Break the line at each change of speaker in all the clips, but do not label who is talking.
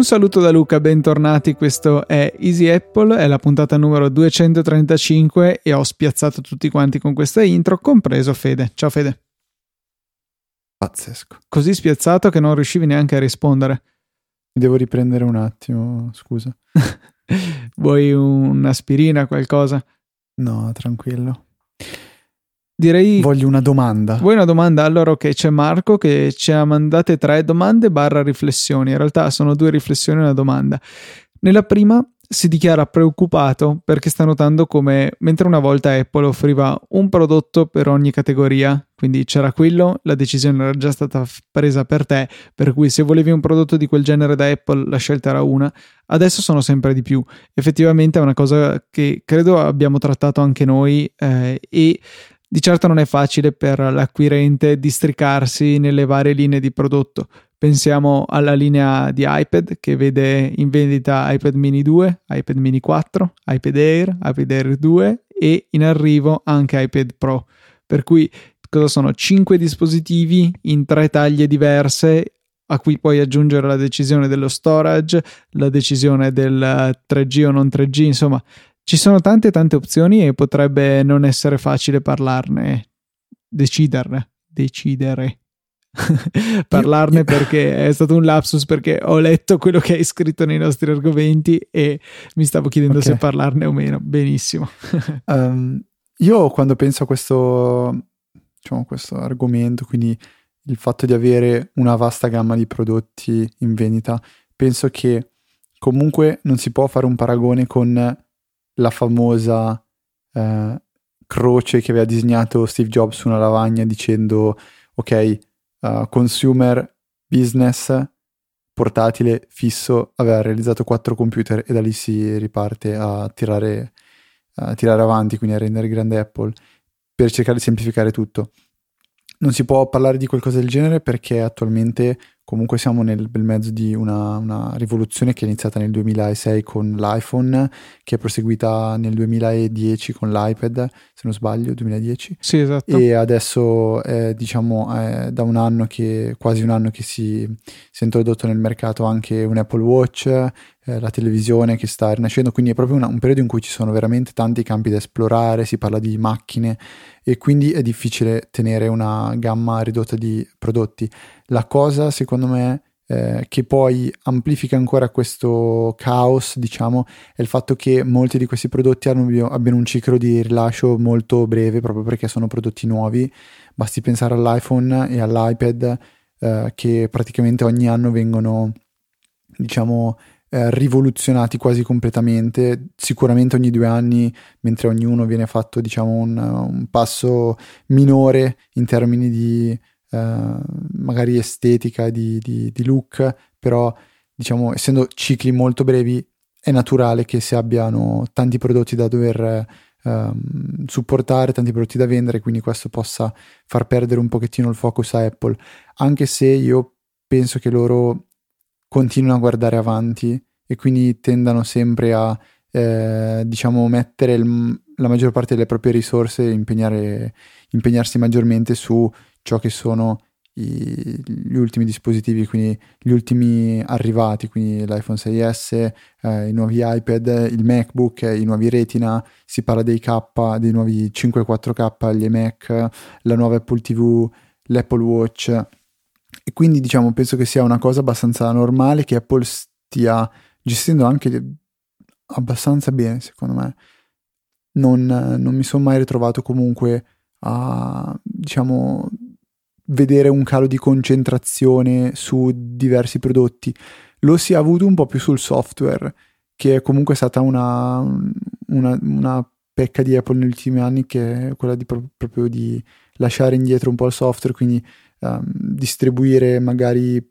Un saluto da Luca, bentornati. Questo è Easy Apple, è la puntata numero 235 e ho spiazzato tutti quanti con questa intro, compreso Fede. Ciao Fede.
Pazzesco.
Così spiazzato che non riuscivi neanche a rispondere.
Mi devo riprendere un attimo, scusa.
Vuoi un'aspirina, qualcosa?
No, tranquillo.
Direi...
Voglio una domanda.
Vuoi una domanda? Allora ok, c'è Marco che ci ha mandate tre domande barra riflessioni. In realtà sono due riflessioni e una domanda. Nella prima si dichiara preoccupato perché sta notando come mentre una volta Apple offriva un prodotto per ogni categoria, quindi c'era quello, la decisione era già stata presa per te, per cui se volevi un prodotto di quel genere da Apple la scelta era una, adesso sono sempre di più. Effettivamente è una cosa che credo abbiamo trattato anche noi eh, e di certo non è facile per l'acquirente districarsi nelle varie linee di prodotto. Pensiamo alla linea di iPad che vede in vendita iPad mini 2, iPad mini 4, iPad Air, iPad Air 2 e in arrivo anche iPad Pro. Per cui cosa sono? 5 dispositivi in tre taglie diverse a cui puoi aggiungere la decisione dello storage, la decisione del 3G o non 3G, insomma ci sono tante tante opzioni e potrebbe non essere facile parlarne, deciderne, decidere. parlarne perché è stato un lapsus perché ho letto quello che hai scritto nei nostri argomenti e mi stavo chiedendo okay. se parlarne o meno. Benissimo.
um, io quando penso a questo, diciamo, questo argomento, quindi il fatto di avere una vasta gamma di prodotti in vendita, penso che comunque non si può fare un paragone con la famosa eh, croce che aveva disegnato Steve Jobs su una lavagna dicendo ok, uh, consumer business portatile fisso aveva realizzato quattro computer e da lì si riparte a tirare, a tirare avanti, quindi a rendere grande Apple per cercare di semplificare tutto. Non si può parlare di qualcosa del genere perché attualmente comunque siamo nel bel mezzo di una, una, rivoluzione che è iniziata nel 2006 con l'iPhone, che è proseguita nel 2010 con l'iPad, se non sbaglio, 2010.
Sì, esatto.
E adesso è, diciamo, è da un anno che, quasi un anno che si, si è introdotto nel mercato anche un Apple Watch, eh, la televisione che sta rinascendo, quindi è proprio una, un periodo in cui ci sono veramente tanti campi da esplorare, si parla di macchine e quindi è difficile tenere una gamma ridotta di prodotti. La cosa, secondo me, eh, che poi amplifica ancora questo caos, diciamo, è il fatto che molti di questi prodotti hanno, abbiano un ciclo di rilascio molto breve, proprio perché sono prodotti nuovi. Basti pensare all'iPhone e all'iPad, eh, che praticamente ogni anno vengono, diciamo, eh, rivoluzionati quasi completamente, sicuramente ogni due anni, mentre ognuno viene fatto, diciamo, un, un passo minore in termini di eh, magari estetica, di, di, di, look, però diciamo essendo cicli molto brevi è naturale che si abbiano tanti prodotti da dover ehm, supportare, tanti prodotti da vendere, quindi questo possa far perdere un pochettino il focus a Apple, anche se io penso che loro continuino a guardare avanti e quindi tendano sempre a eh, diciamo mettere il, la maggior parte delle proprie risorse e impegnarsi maggiormente su ciò che sono i, gli ultimi dispositivi, quindi gli ultimi arrivati, quindi l'iPhone 6S, eh, i nuovi iPad, il MacBook, i nuovi Retina, si parla dei K, dei nuovi 5 4K, gli Mac, la nuova Apple TV, l'Apple Watch. E quindi diciamo, penso che sia una cosa abbastanza normale che Apple stia gestendo anche abbastanza bene, secondo me. Non, non mi sono mai ritrovato comunque a, diciamo, vedere un calo di concentrazione su diversi prodotti. Lo si è avuto un po' più sul software, che è comunque stata una, una, una pecca di Apple negli ultimi anni, che è quella di, proprio di lasciare indietro un po' il software, quindi um, distribuire magari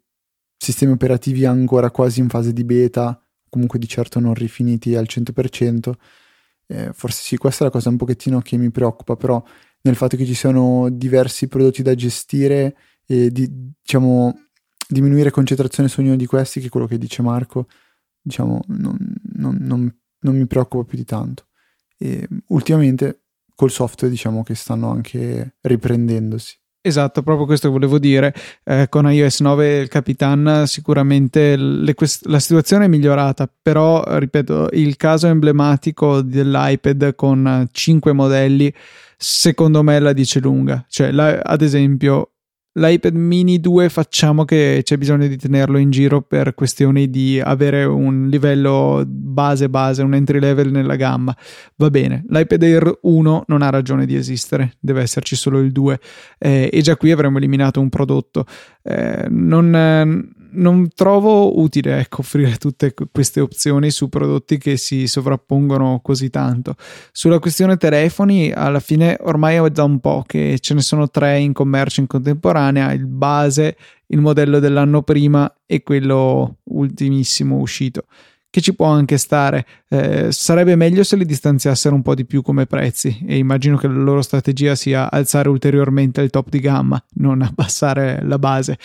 sistemi operativi ancora quasi in fase di beta, comunque di certo non rifiniti al 100%. Eh, forse sì, questa è la cosa un pochettino che mi preoccupa, però nel fatto che ci siano diversi prodotti da gestire e di, diciamo diminuire concentrazione su ognuno di questi, che è quello che dice Marco, diciamo non, non, non, non mi preoccupa più di tanto. E ultimamente col software diciamo che stanno anche riprendendosi.
Esatto, proprio questo che volevo dire. Eh, con iOS 9 il Capitan sicuramente quest- la situazione è migliorata, però ripeto, il caso emblematico dell'iPad con 5 modelli secondo me la dice lunga. Cioè, la, ad esempio, l'iPad mini 2 facciamo che c'è bisogno di tenerlo in giro per questioni di avere un livello base base, un entry level nella gamma. Va bene, l'iPad Air 1 non ha ragione di esistere, deve esserci solo il 2 eh, e già qui avremmo eliminato un prodotto. Eh, non non trovo utile ecco, offrire tutte queste opzioni su prodotti che si sovrappongono così tanto. Sulla questione telefoni, alla fine ormai è da un po' che ce ne sono tre in commercio in contemporanea, il base, il modello dell'anno prima e quello ultimissimo uscito che ci può anche stare. Eh, sarebbe meglio se li distanziassero un po' di più come prezzi e immagino che la loro strategia sia alzare ulteriormente il top di gamma, non abbassare la base.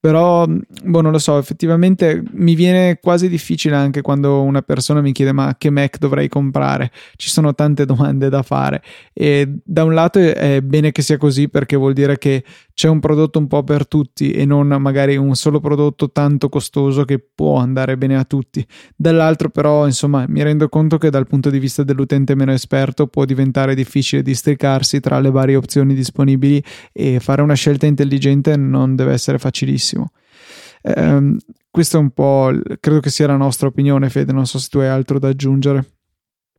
Però, boh, non lo so, effettivamente mi viene quasi difficile anche quando una persona mi chiede ma che Mac dovrei comprare. Ci sono tante domande da fare e da un lato è bene che sia così perché vuol dire che c'è un prodotto un po' per tutti e non magari un solo prodotto tanto costoso che può andare bene a tutti. Dall'altro però, insomma, mi rendo conto che dal punto di vista dell'utente meno esperto può diventare difficile districarsi tra le varie opzioni disponibili e fare una scelta intelligente non deve essere facilissimo. Eh, questo è un po', credo che sia la nostra opinione, Fede, non so se tu hai altro da aggiungere.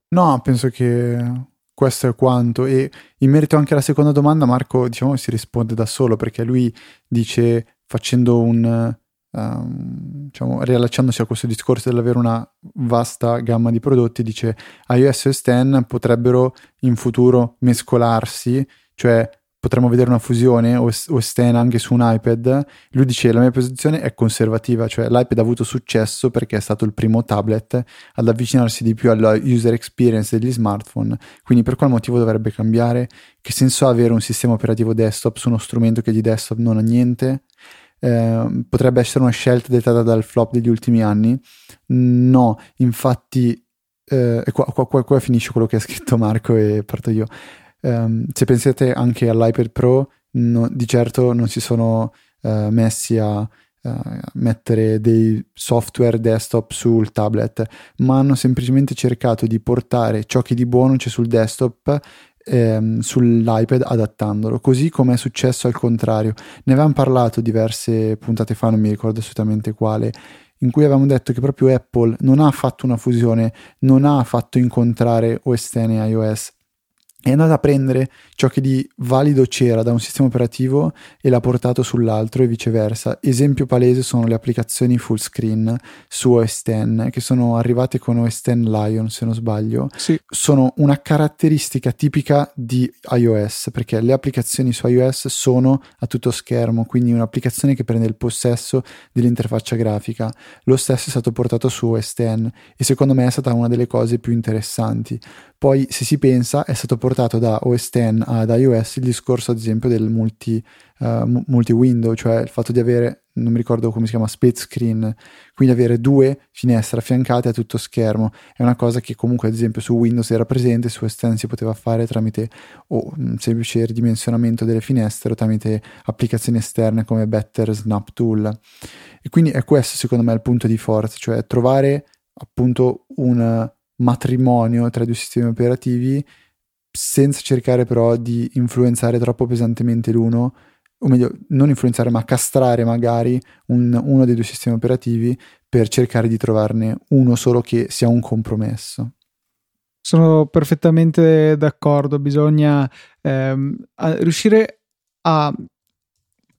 No, penso che questo è quanto. E in merito anche alla seconda domanda, Marco diciamo si risponde da solo perché lui dice facendo un um, diciamo riallacciandosi a questo discorso dell'avere una vasta gamma di prodotti, dice iOS e 10 potrebbero in futuro mescolarsi, cioè potremmo vedere una fusione o, o Stan anche su un iPad. Lui dice la mia posizione è conservativa, cioè l'iPad ha avuto successo perché è stato il primo tablet ad avvicinarsi di più alla user experience degli smartphone, quindi per qual motivo dovrebbe cambiare? Che senso ha avere un sistema operativo desktop su uno strumento che di desktop non ha niente? Eh, potrebbe essere una scelta dettata dal flop degli ultimi anni? No, infatti, eh, qua, qua, qua, qua finisce quello che ha scritto Marco e parto io. Um, se pensate anche all'iPad Pro, no, di certo non si sono uh, messi a uh, mettere dei software desktop sul tablet, ma hanno semplicemente cercato di portare ciò che di buono c'è sul desktop ehm, sull'iPad adattandolo, così come è successo al contrario. Ne avevamo parlato diverse puntate fa, non mi ricordo assolutamente quale, in cui avevamo detto che proprio Apple non ha fatto una fusione, non ha fatto incontrare OS X e iOS, è andato a prendere ciò che di valido c'era da un sistema operativo e l'ha portato sull'altro e viceversa. Esempio palese sono le applicazioni full screen su OS X che sono arrivate con OS X Lion se non sbaglio.
Sì.
Sono una caratteristica tipica di iOS perché le applicazioni su iOS sono a tutto schermo, quindi un'applicazione che prende il possesso dell'interfaccia grafica. Lo stesso è stato portato su OS X e secondo me è stata una delle cose più interessanti. Poi, se si pensa, è stato portato da OS X ad iOS il discorso, ad esempio, del multi, uh, multi-window, cioè il fatto di avere, non mi ricordo come si chiama, split screen, quindi avere due finestre affiancate a tutto schermo. È una cosa che comunque, ad esempio, su Windows era presente, su OS X si poteva fare tramite o un semplice ridimensionamento delle finestre o tramite applicazioni esterne come Better Snap Tool. E quindi è questo, secondo me, il punto di forza, cioè trovare appunto un matrimonio tra i due sistemi operativi senza cercare però di influenzare troppo pesantemente l'uno, o meglio, non influenzare ma castrare magari un, uno dei due sistemi operativi per cercare di trovarne uno solo che sia un compromesso.
Sono perfettamente d'accordo, bisogna ehm, a riuscire a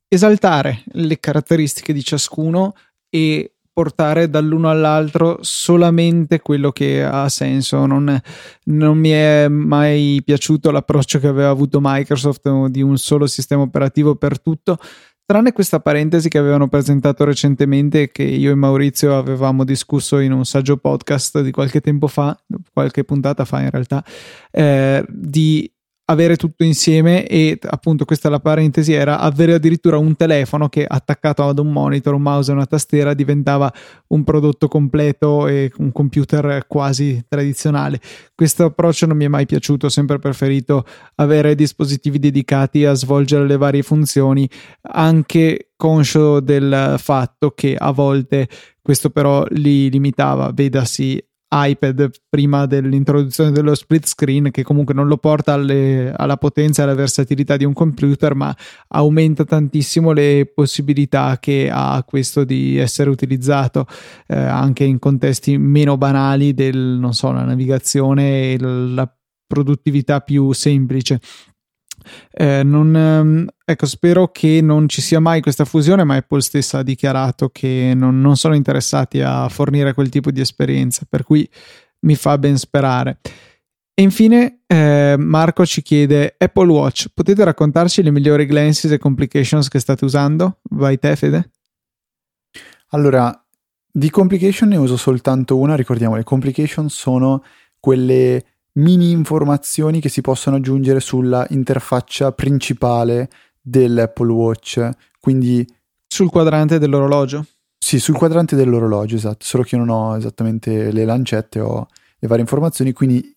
esaltare le caratteristiche di ciascuno e portare dall'uno all'altro solamente quello che ha senso. Non, non, mi è mai piaciuto l'approccio che aveva avuto Microsoft di un solo sistema operativo per tutto. Tranne questa parentesi che avevano presentato recentemente, che io e Maurizio avevamo discusso in un saggio podcast di qualche tempo fa, qualche puntata fa in realtà, eh, di avere tutto insieme e appunto questa è la parentesi era avere addirittura un telefono che attaccato ad un monitor, un mouse e una tastiera diventava un prodotto completo e un computer quasi tradizionale. Questo approccio non mi è mai piaciuto, ho sempre preferito avere dispositivi dedicati a svolgere le varie funzioni, anche conscio del fatto che a volte questo però li limitava, vedasi iPad prima dell'introduzione dello split screen che comunque non lo porta alle, alla potenza e alla versatilità di un computer ma aumenta tantissimo le possibilità che ha questo di essere utilizzato eh, anche in contesti meno banali del non so la navigazione e la produttività più semplice eh, non, ehm, ecco, spero che non ci sia mai questa fusione, ma Apple stessa ha dichiarato che non, non sono interessati a fornire quel tipo di esperienza, per cui mi fa ben sperare. E infine eh, Marco ci chiede Apple Watch, potete raccontarci le migliori glances e complications che state usando? Vai te Fede?
Allora, di complication ne uso soltanto una, ricordiamo le complication sono quelle mini informazioni che si possono aggiungere sulla interfaccia principale dell'Apple Watch. Quindi
sul quadrante dell'orologio?
Sì, sul quadrante dell'orologio, esatto. Solo che io non ho esattamente le lancette, ho le varie informazioni, quindi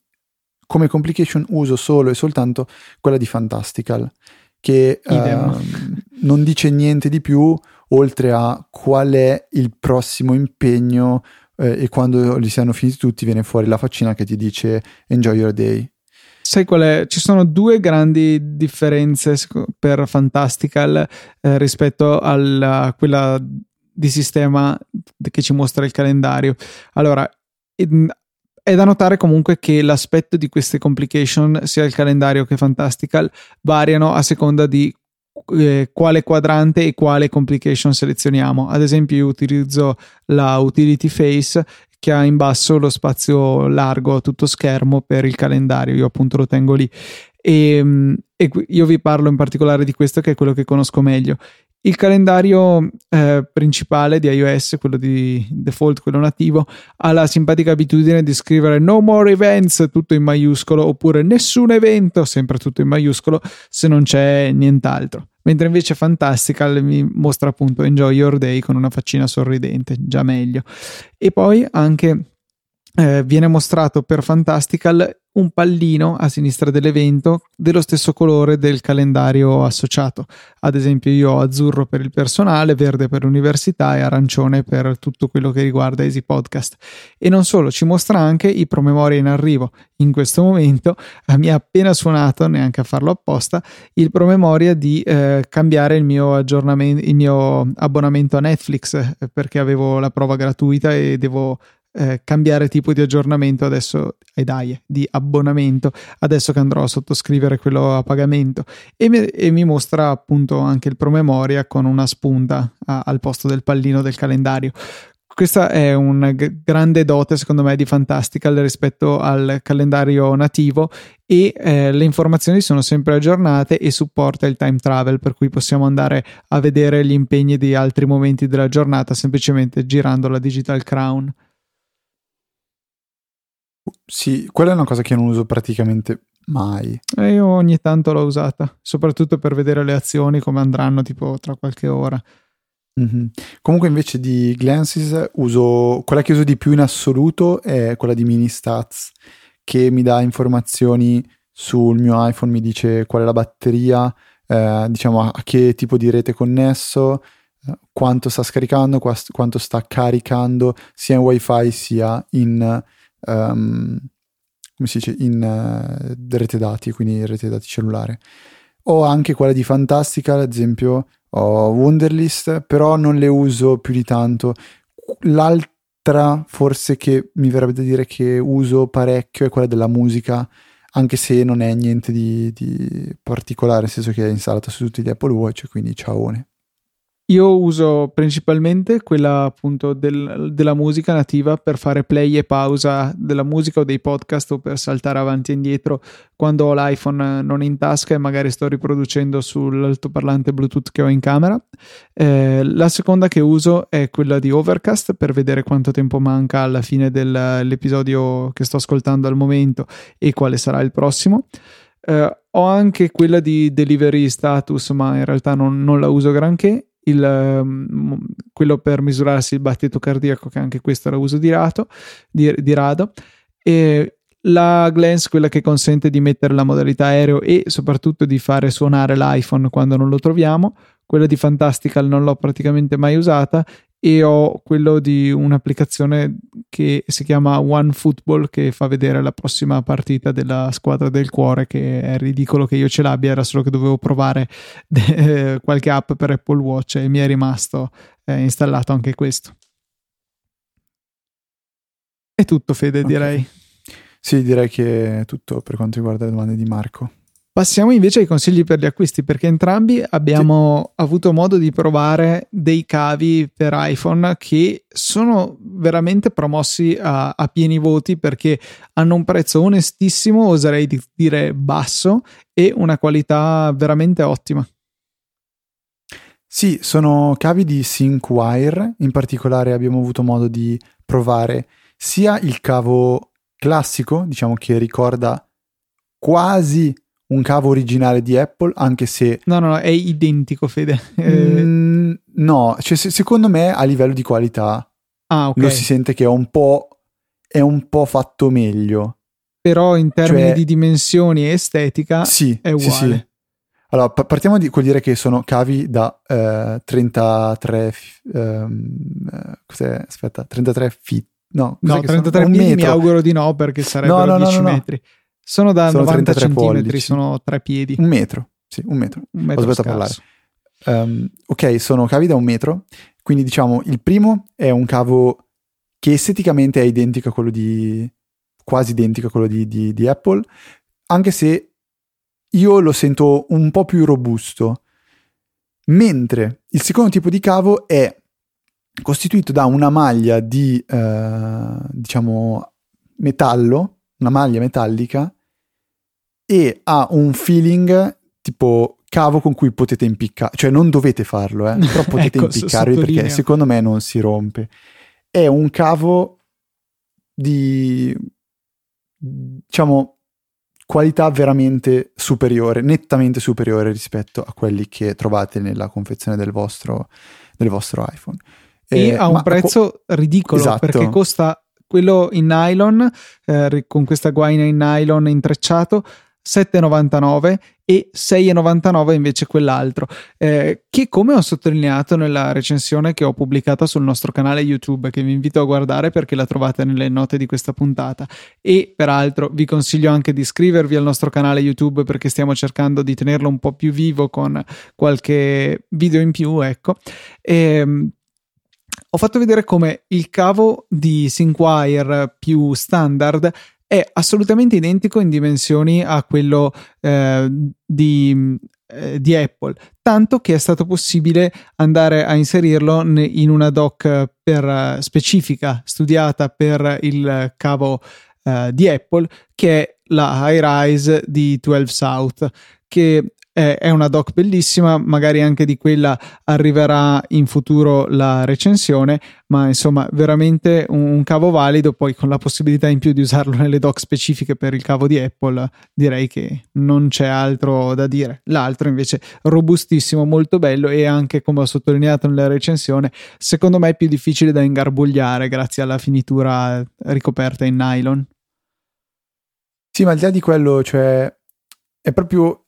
come complication uso solo e soltanto quella di Fantastical, che uh, non dice niente di più oltre a qual è il prossimo impegno eh, e quando li siano finiti tutti viene fuori la faccina che ti dice enjoy your day.
Sai qual è? Ci sono due grandi differenze per Fantastical eh, rispetto a quella di sistema che ci mostra il calendario. Allora, è da notare comunque che l'aspetto di queste complication, sia il calendario che Fantastical, variano a seconda di eh, quale quadrante e quale complication selezioniamo. Ad esempio, io utilizzo la utility face che ha in basso lo spazio largo a tutto schermo per il calendario, io appunto lo tengo lì. E, ehm, e io vi parlo in particolare di questo che è quello che conosco meglio. Il calendario eh, principale di iOS, quello di default, quello nativo, ha la simpatica abitudine di scrivere no more events tutto in maiuscolo oppure nessun evento, sempre tutto in maiuscolo, se non c'è nient'altro. Mentre invece Fantastical mi mostra appunto Enjoy Your Day con una faccina sorridente, già meglio. E poi anche eh, viene mostrato per Fantastical un pallino a sinistra dell'evento dello stesso colore del calendario associato. Ad esempio, io ho azzurro per il personale, verde per l'università e arancione per tutto quello che riguarda Easy Podcast. E non solo, ci mostra anche i promemoria in arrivo. In questo momento eh, mi ha appena suonato, neanche a farlo apposta, il promemoria di eh, cambiare il mio aggiornamento, il mio abbonamento a Netflix eh, perché avevo la prova gratuita e devo eh, cambiare tipo di aggiornamento adesso e dai di abbonamento adesso che andrò a sottoscrivere quello a pagamento. E mi, e mi mostra appunto anche il promemoria con una spunta a, al posto del pallino del calendario. Questa è una g- grande dote secondo me di Fantastical rispetto al calendario nativo e eh, le informazioni sono sempre aggiornate e supporta il time travel per cui possiamo andare a vedere gli impegni di altri momenti della giornata semplicemente girando la digital crown
sì, quella è una cosa che non uso praticamente mai.
E io ogni tanto l'ho usata, soprattutto per vedere le azioni come andranno tipo tra qualche ora.
Mm-hmm. Comunque invece di Glances uso quella che uso di più in assoluto è quella di Mini Stats che mi dà informazioni sul mio iPhone, mi dice qual è la batteria, eh, diciamo a che tipo di rete connesso, eh, quanto sta scaricando, quanto sta caricando sia in wifi sia in um, come si dice, in uh, rete dati, quindi in rete dati cellulare. Ho anche quella di Fantastica, ad esempio, ho Wunderlist, però non le uso più di tanto. L'altra, forse che mi verrebbe da dire che uso parecchio, è quella della musica, anche se non è niente di, di particolare, nel senso che è installata su tutti gli Apple Watch, quindi ciaone.
Io uso principalmente quella appunto del, della musica nativa per fare play e pausa della musica o dei podcast o per saltare avanti e indietro quando ho l'iPhone non in tasca e magari sto riproducendo sull'altoparlante Bluetooth che ho in camera. Eh, la seconda che uso è quella di Overcast per vedere quanto tempo manca alla fine dell'episodio che sto ascoltando al momento e quale sarà il prossimo. Eh, ho anche quella di delivery status, ma in realtà non, non la uso granché. Il, um, quello per misurarsi il battito cardiaco, che anche questo la uso di, rato, di, di rado. E la Glance, quella che consente di mettere la modalità aereo e soprattutto di fare suonare l'iPhone quando non lo troviamo. Quella di Fantastical non l'ho praticamente mai usata e ho quello di un'applicazione che si chiama One Football che fa vedere la prossima partita della squadra del cuore che è ridicolo che io ce l'abbia era solo che dovevo provare de- qualche app per Apple Watch e mi è rimasto eh, installato anche questo. È tutto Fede okay. direi.
Sì direi che è tutto per quanto riguarda le domande di Marco
Passiamo invece ai consigli per gli acquisti perché entrambi abbiamo sì. avuto modo di provare dei cavi per iPhone che sono veramente promossi a, a pieni voti perché hanno un prezzo onestissimo, oserei dire basso e una qualità veramente ottima.
Sì, sono cavi di SyncWire, in particolare abbiamo avuto modo di provare sia il cavo classico, diciamo che ricorda quasi un cavo originale di Apple, anche se...
No, no, no è identico, Fede.
Mm, no, cioè se, secondo me a livello di qualità ah, okay. lo si sente che è un po', è un po' fatto meglio.
Però in termini cioè, di dimensioni e estetica sì, è uguale. Sì, sì.
Allora, partiamo di, col dire che sono cavi da eh, 33... Ehm, cos'è? Aspetta, 33 feet. No,
no 33 metri mi auguro di no perché sarebbero no, no, 10 no, metri. Sono da sono 90 centimetri, sono tre piedi.
Un metro, sì, un metro. Un metro Ho sbagliato a parlare. Um, ok, sono cavi da un metro, quindi diciamo il primo è un cavo che esteticamente è identico a quello di, quasi identico a quello di, di, di Apple, anche se io lo sento un po' più robusto. Mentre il secondo tipo di cavo è costituito da una maglia di, eh, diciamo, metallo una maglia metallica e ha un feeling tipo cavo con cui potete impiccare, cioè non dovete farlo, eh, però potete ecco, impiccarvi perché secondo me non si rompe. È un cavo di diciamo qualità veramente superiore, nettamente superiore rispetto a quelli che trovate nella confezione del vostro, del vostro iPhone.
E eh, ha un prezzo co- ridicolo esatto. perché costa quello in nylon, eh, con questa guaina in nylon intrecciato, 7,99 e 6,99 invece quell'altro. Eh, che come ho sottolineato nella recensione che ho pubblicata sul nostro canale YouTube che vi invito a guardare perché la trovate nelle note di questa puntata. E peraltro vi consiglio anche di iscrivervi al nostro canale YouTube perché stiamo cercando di tenerlo un po' più vivo con qualche video in più ecco. E, ehm, ho fatto vedere come il cavo di Synquire più standard è assolutamente identico in dimensioni a quello eh, di, eh, di, Apple, tanto che è stato possibile andare a inserirlo in una dock per, specifica, studiata per il cavo eh, di Apple, che è la High di 12 South, che è una doc bellissima, magari anche di quella arriverà in futuro la recensione, ma insomma veramente un, un, cavo valido, poi con la possibilità in più di usarlo nelle doc specifiche per il cavo di Apple, direi che non c'è altro da dire. L'altro invece robustissimo, molto bello e anche come ho sottolineato nella recensione, secondo me è più difficile da ingarbugliare grazie alla finitura ricoperta in nylon.
Sì, ma al di là di quello, cioè è proprio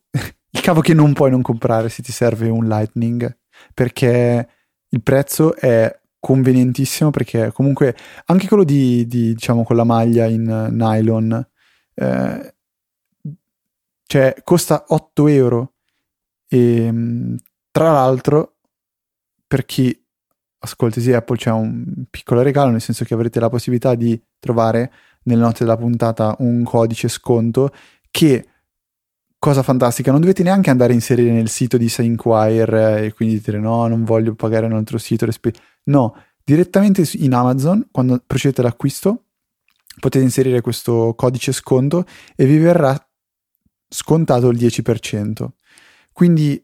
il cavo che non puoi non comprare se ti serve un Lightning perché il prezzo è convenientissimo perché comunque anche quello di, di diciamo con la maglia in nylon eh, cioè costa 8 euro. E tra l'altro per chi ascolta sì Apple c'è un piccolo regalo nel senso che avrete la possibilità di trovare nelle note della puntata un codice sconto che cosa fantastica, non dovete neanche andare a inserire nel sito di Inquire e quindi dire no, non voglio pagare un altro sito. No, direttamente in Amazon, quando procedete all'acquisto, potete inserire questo codice sconto e vi verrà scontato il 10%. Quindi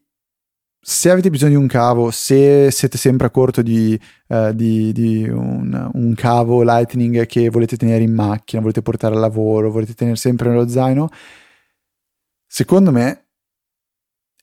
se avete bisogno di un cavo, se siete sempre a corto di, uh, di, di un, un, cavo Lightning che volete tenere in macchina, volete portare al lavoro, volete tenere sempre nello zaino, secondo me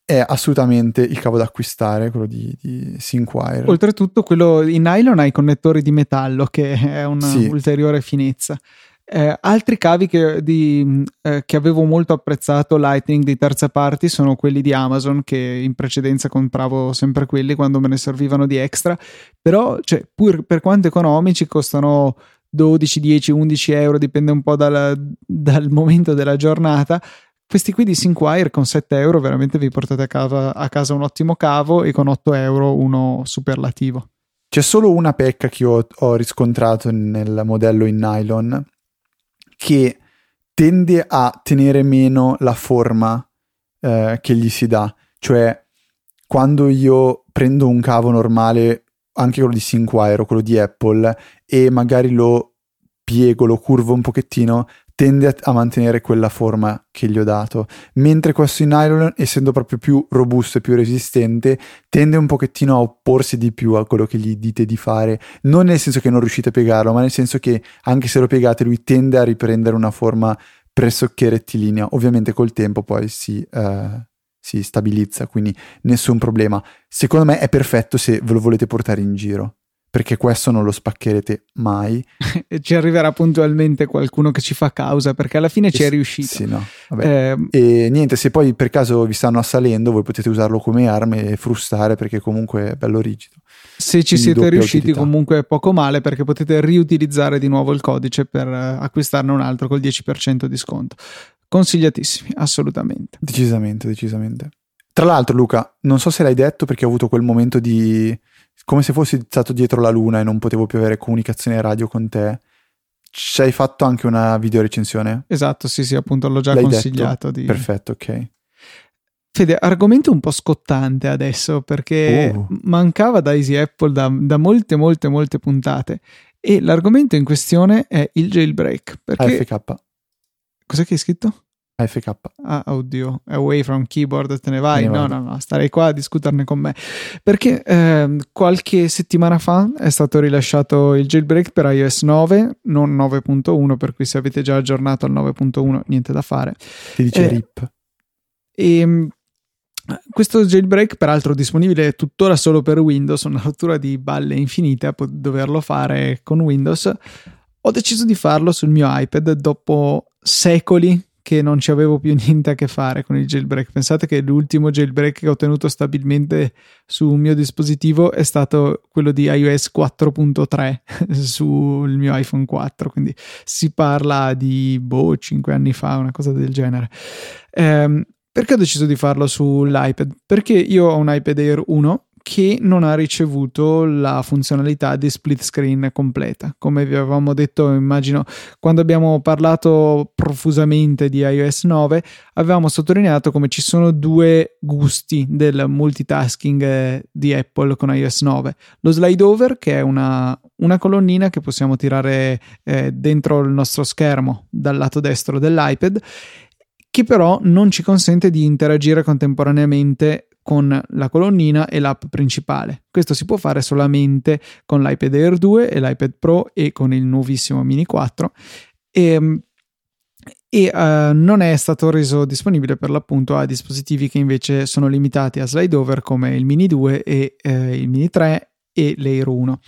è assolutamente il cavo da acquistare, quello di, di Synquire.
Oltretutto, quello in nylon ha i connettori di metallo, che è un'ulteriore sì. finezza. Eh, altri cavi che, di, eh, che, avevo molto apprezzato Lightning di terza parti sono quelli di Amazon che in precedenza compravo sempre quelli quando me ne servivano di extra però cioè, pur per quanto economici costano 12, 10, 11 euro dipende un po' dal, dal momento della giornata questi qui di Synquire con 7 euro veramente vi portate a casa, a casa un ottimo cavo e con 8 euro uno superlativo.
C'è solo una pecca che ho, ho riscontrato nel modello in nylon che tende a tenere meno la forma eh, che gli si dà. Cioè, quando io prendo un cavo normale, anche quello di Synquire o quello di Apple, e magari lo piego, lo curvo un pochettino, tende a, a, mantenere quella forma che gli ho dato, mentre questo in nylon, essendo proprio più robusto e più resistente, tende un pochettino a opporsi di più a quello che gli dite di fare, non nel senso che non riuscite a piegarlo, ma nel senso che anche se lo piegate lui tende a riprendere una forma pressoché rettilinea, ovviamente col tempo poi si... Uh, si stabilizza, quindi nessun problema. Secondo me è perfetto se ve lo volete portare in giro perché questo non lo spaccherete mai.
ci arriverà puntualmente qualcuno che ci fa causa, perché alla fine ci è riuscito.
Sì, no. Eh, e niente, se poi per caso vi stanno assalendo, voi potete usarlo come arma e frustare perché comunque è bello rigido.
Se ci Quindi siete riusciti utilità. comunque poco male perché potete riutilizzare di nuovo il codice per eh, acquistarne un altro col 10% di sconto. Consigliatissimi, assolutamente.
Decisamente, decisamente. Tra l'altro Luca, non so se l'hai detto perché ho avuto quel momento di come se fossi stato dietro la luna e non potevo più avere comunicazione radio con te. Ci hai fatto anche una video recensione?
Esatto, sì, sì, appunto l'ho già L'hai consigliato. Di...
Perfetto, ok.
Fede, argomento un po' scottante adesso perché uh. mancava da Easy Apple da, da, molte, molte, molte puntate e l'argomento in questione è il jailbreak. Perché...
AFK.
Cos'è che hai scritto?
AFK.
Ah, oddio, away from keyboard, te ne vai? Ne no, no, no, starei qua a discuterne con me. Perché eh, qualche settimana fa è stato rilasciato il jailbreak per iOS 9, non 9.1, per cui se avete già aggiornato al 9.1 niente da fare.
Ti dice eh, RIP.
E ehm, questo jailbreak, peraltro disponibile tuttora solo per Windows, una rottura di balle infinite a doverlo fare con Windows. Ho deciso di farlo sul mio iPad dopo secoli che non ci avevo più niente a che fare con il jailbreak. Pensate che l'ultimo jailbreak che ho tenuto stabilmente su un mio dispositivo è stato quello di iOS 4.3 sul mio iPhone 4, quindi si parla di boh, 5 anni fa, una cosa del genere. Ehm, perché ho deciso di farlo sull'iPad? Perché io ho un iPad Air 1 che non ha ricevuto la funzionalità di split screen completa. Come vi avevamo detto, immagino, quando abbiamo parlato profusamente di iOS 9, avevamo sottolineato come ci sono due gusti del multitasking eh, di Apple con iOS 9. Lo slide over, che è una, una colonnina che possiamo tirare eh, dentro il nostro schermo dal lato destro dell'iPad, che però non ci consente di interagire contemporaneamente con la colonnina e l'app principale. Questo si può fare solamente con l'iPad Air 2 e l'iPad Pro e con il nuovissimo Mini 4 e, e uh, non è stato reso disponibile per l'appunto a dispositivi che invece sono limitati a slide over come il Mini 2 e uh, il Mini 3 e l'Air 1.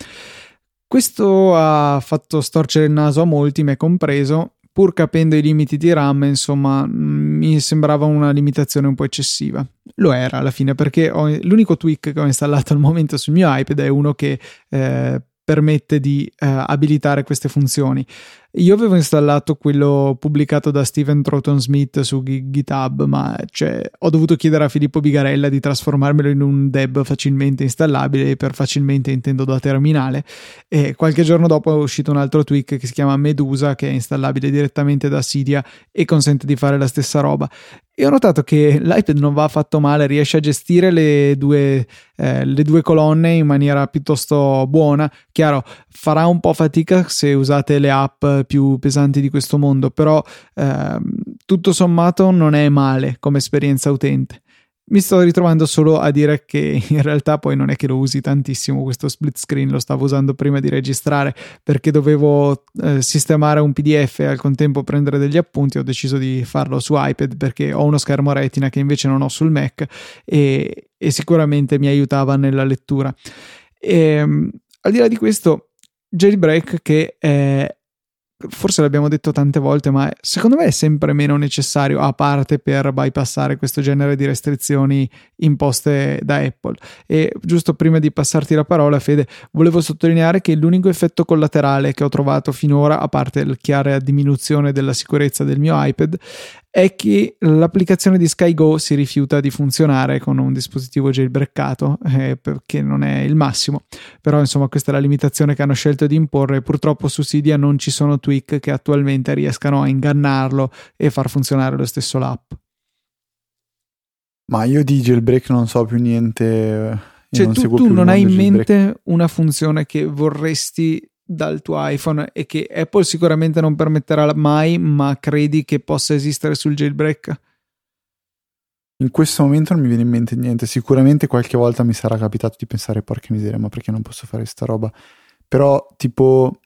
Questo ha fatto storcere il naso a molti, me compreso, pur capendo i limiti di RAM, insomma, mm, mi sembrava una limitazione un po' eccessiva. Lo era alla fine perché ho, l'unico tweak che ho installato al momento sul mio iPad è uno che eh, permette di eh, abilitare queste funzioni. Io avevo installato quello pubblicato da Steven Troughton Smith su GitHub, ma cioè, ho dovuto chiedere a Filippo Bigarella di trasformarmelo in un deb facilmente installabile per facilmente intendo da terminale. E qualche giorno dopo è uscito un altro tweak che si chiama Medusa, che è installabile direttamente da Cydia e consente di fare la stessa roba. E ho notato che l'iPad non va affatto male, riesce a gestire le due, eh, le due colonne in maniera piuttosto buona. Chiaro, farà un po' fatica se usate le app più pesanti di questo mondo, però eh, tutto sommato non è male come esperienza utente. mi sto ritrovando solo a dire che in realtà poi non è che lo usi tantissimo questo split screen, lo stavo usando prima di registrare perché dovevo eh, sistemare un PDF e al contempo prendere degli appunti, ho deciso di farlo su iPad perché ho uno schermo retina che invece non ho sul Mac e, e sicuramente mi aiutava nella lettura. E, ehm, al di là di questo, Jailbreak che è forse l'abbiamo detto tante volte, ma secondo me è sempre meno necessario, a parte per bypassare questo genere di restrizioni imposte da Apple. E giusto prima di passarti la parola, Fede, volevo sottolineare che l'unico effetto collaterale che ho trovato finora, a parte la chiara diminuzione della sicurezza del mio iPad, è che l'applicazione di SkyGo si rifiuta di funzionare con un dispositivo jailbreakato eh, perché non è il massimo. Però insomma questa è la limitazione che hanno scelto di imporre. Purtroppo su Cydia non ci sono tweak che attualmente riescano a ingannarlo e far funzionare lo stesso l'app.
Ma io di jailbreak non so più niente
cioè non tu, tu non hai in mente una funzione che vorresti dal tuo iPhone e che Apple sicuramente non permetterà mai, ma credi che possa esistere sul jailbreak?
In questo momento non mi viene in mente niente. Sicuramente qualche volta mi sarà capitato di pensare, porca miseria, ma perché non posso fare sta roba? Però, tipo.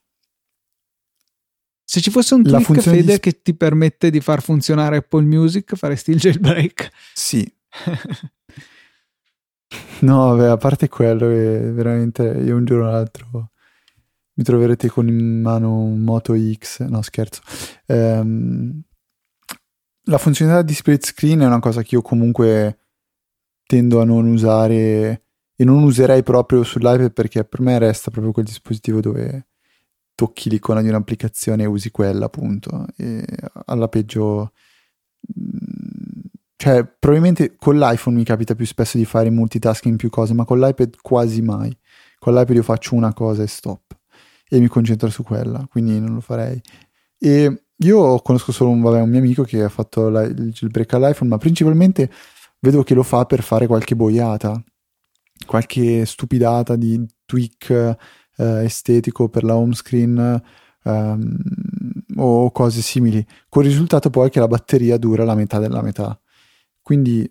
Se ci fosse un tweak Fede di... che ti permette di far funzionare Apple Music, faresti il jailbreak?
Sì. no, vabbè, a parte quello, veramente io un giorno o l'altro mi troverete con in mano un Moto X, no scherzo. Ehm, la funzionalità di split screen è una cosa che io comunque tendo a non usare e non userei proprio sull'iPad perché per me resta proprio quel dispositivo dove tocchi l'icona di un'applicazione e usi quella appunto. E alla peggio mm, cioè probabilmente con l'iPhone mi capita più spesso di fare multitasking più cose ma con l'iPad quasi mai. Con l'iPad io faccio una cosa e stop e mi concentro su quella, quindi non lo farei. E io conosco solo un, vabbè, un mio amico che ha fatto la, il jailbreak all'iPhone, ma principalmente vedo che lo fa per fare qualche boiata, qualche stupidata di tweak eh, estetico per la home screen um, o cose simili, con il risultato poi che la batteria dura la metà della metà. Quindi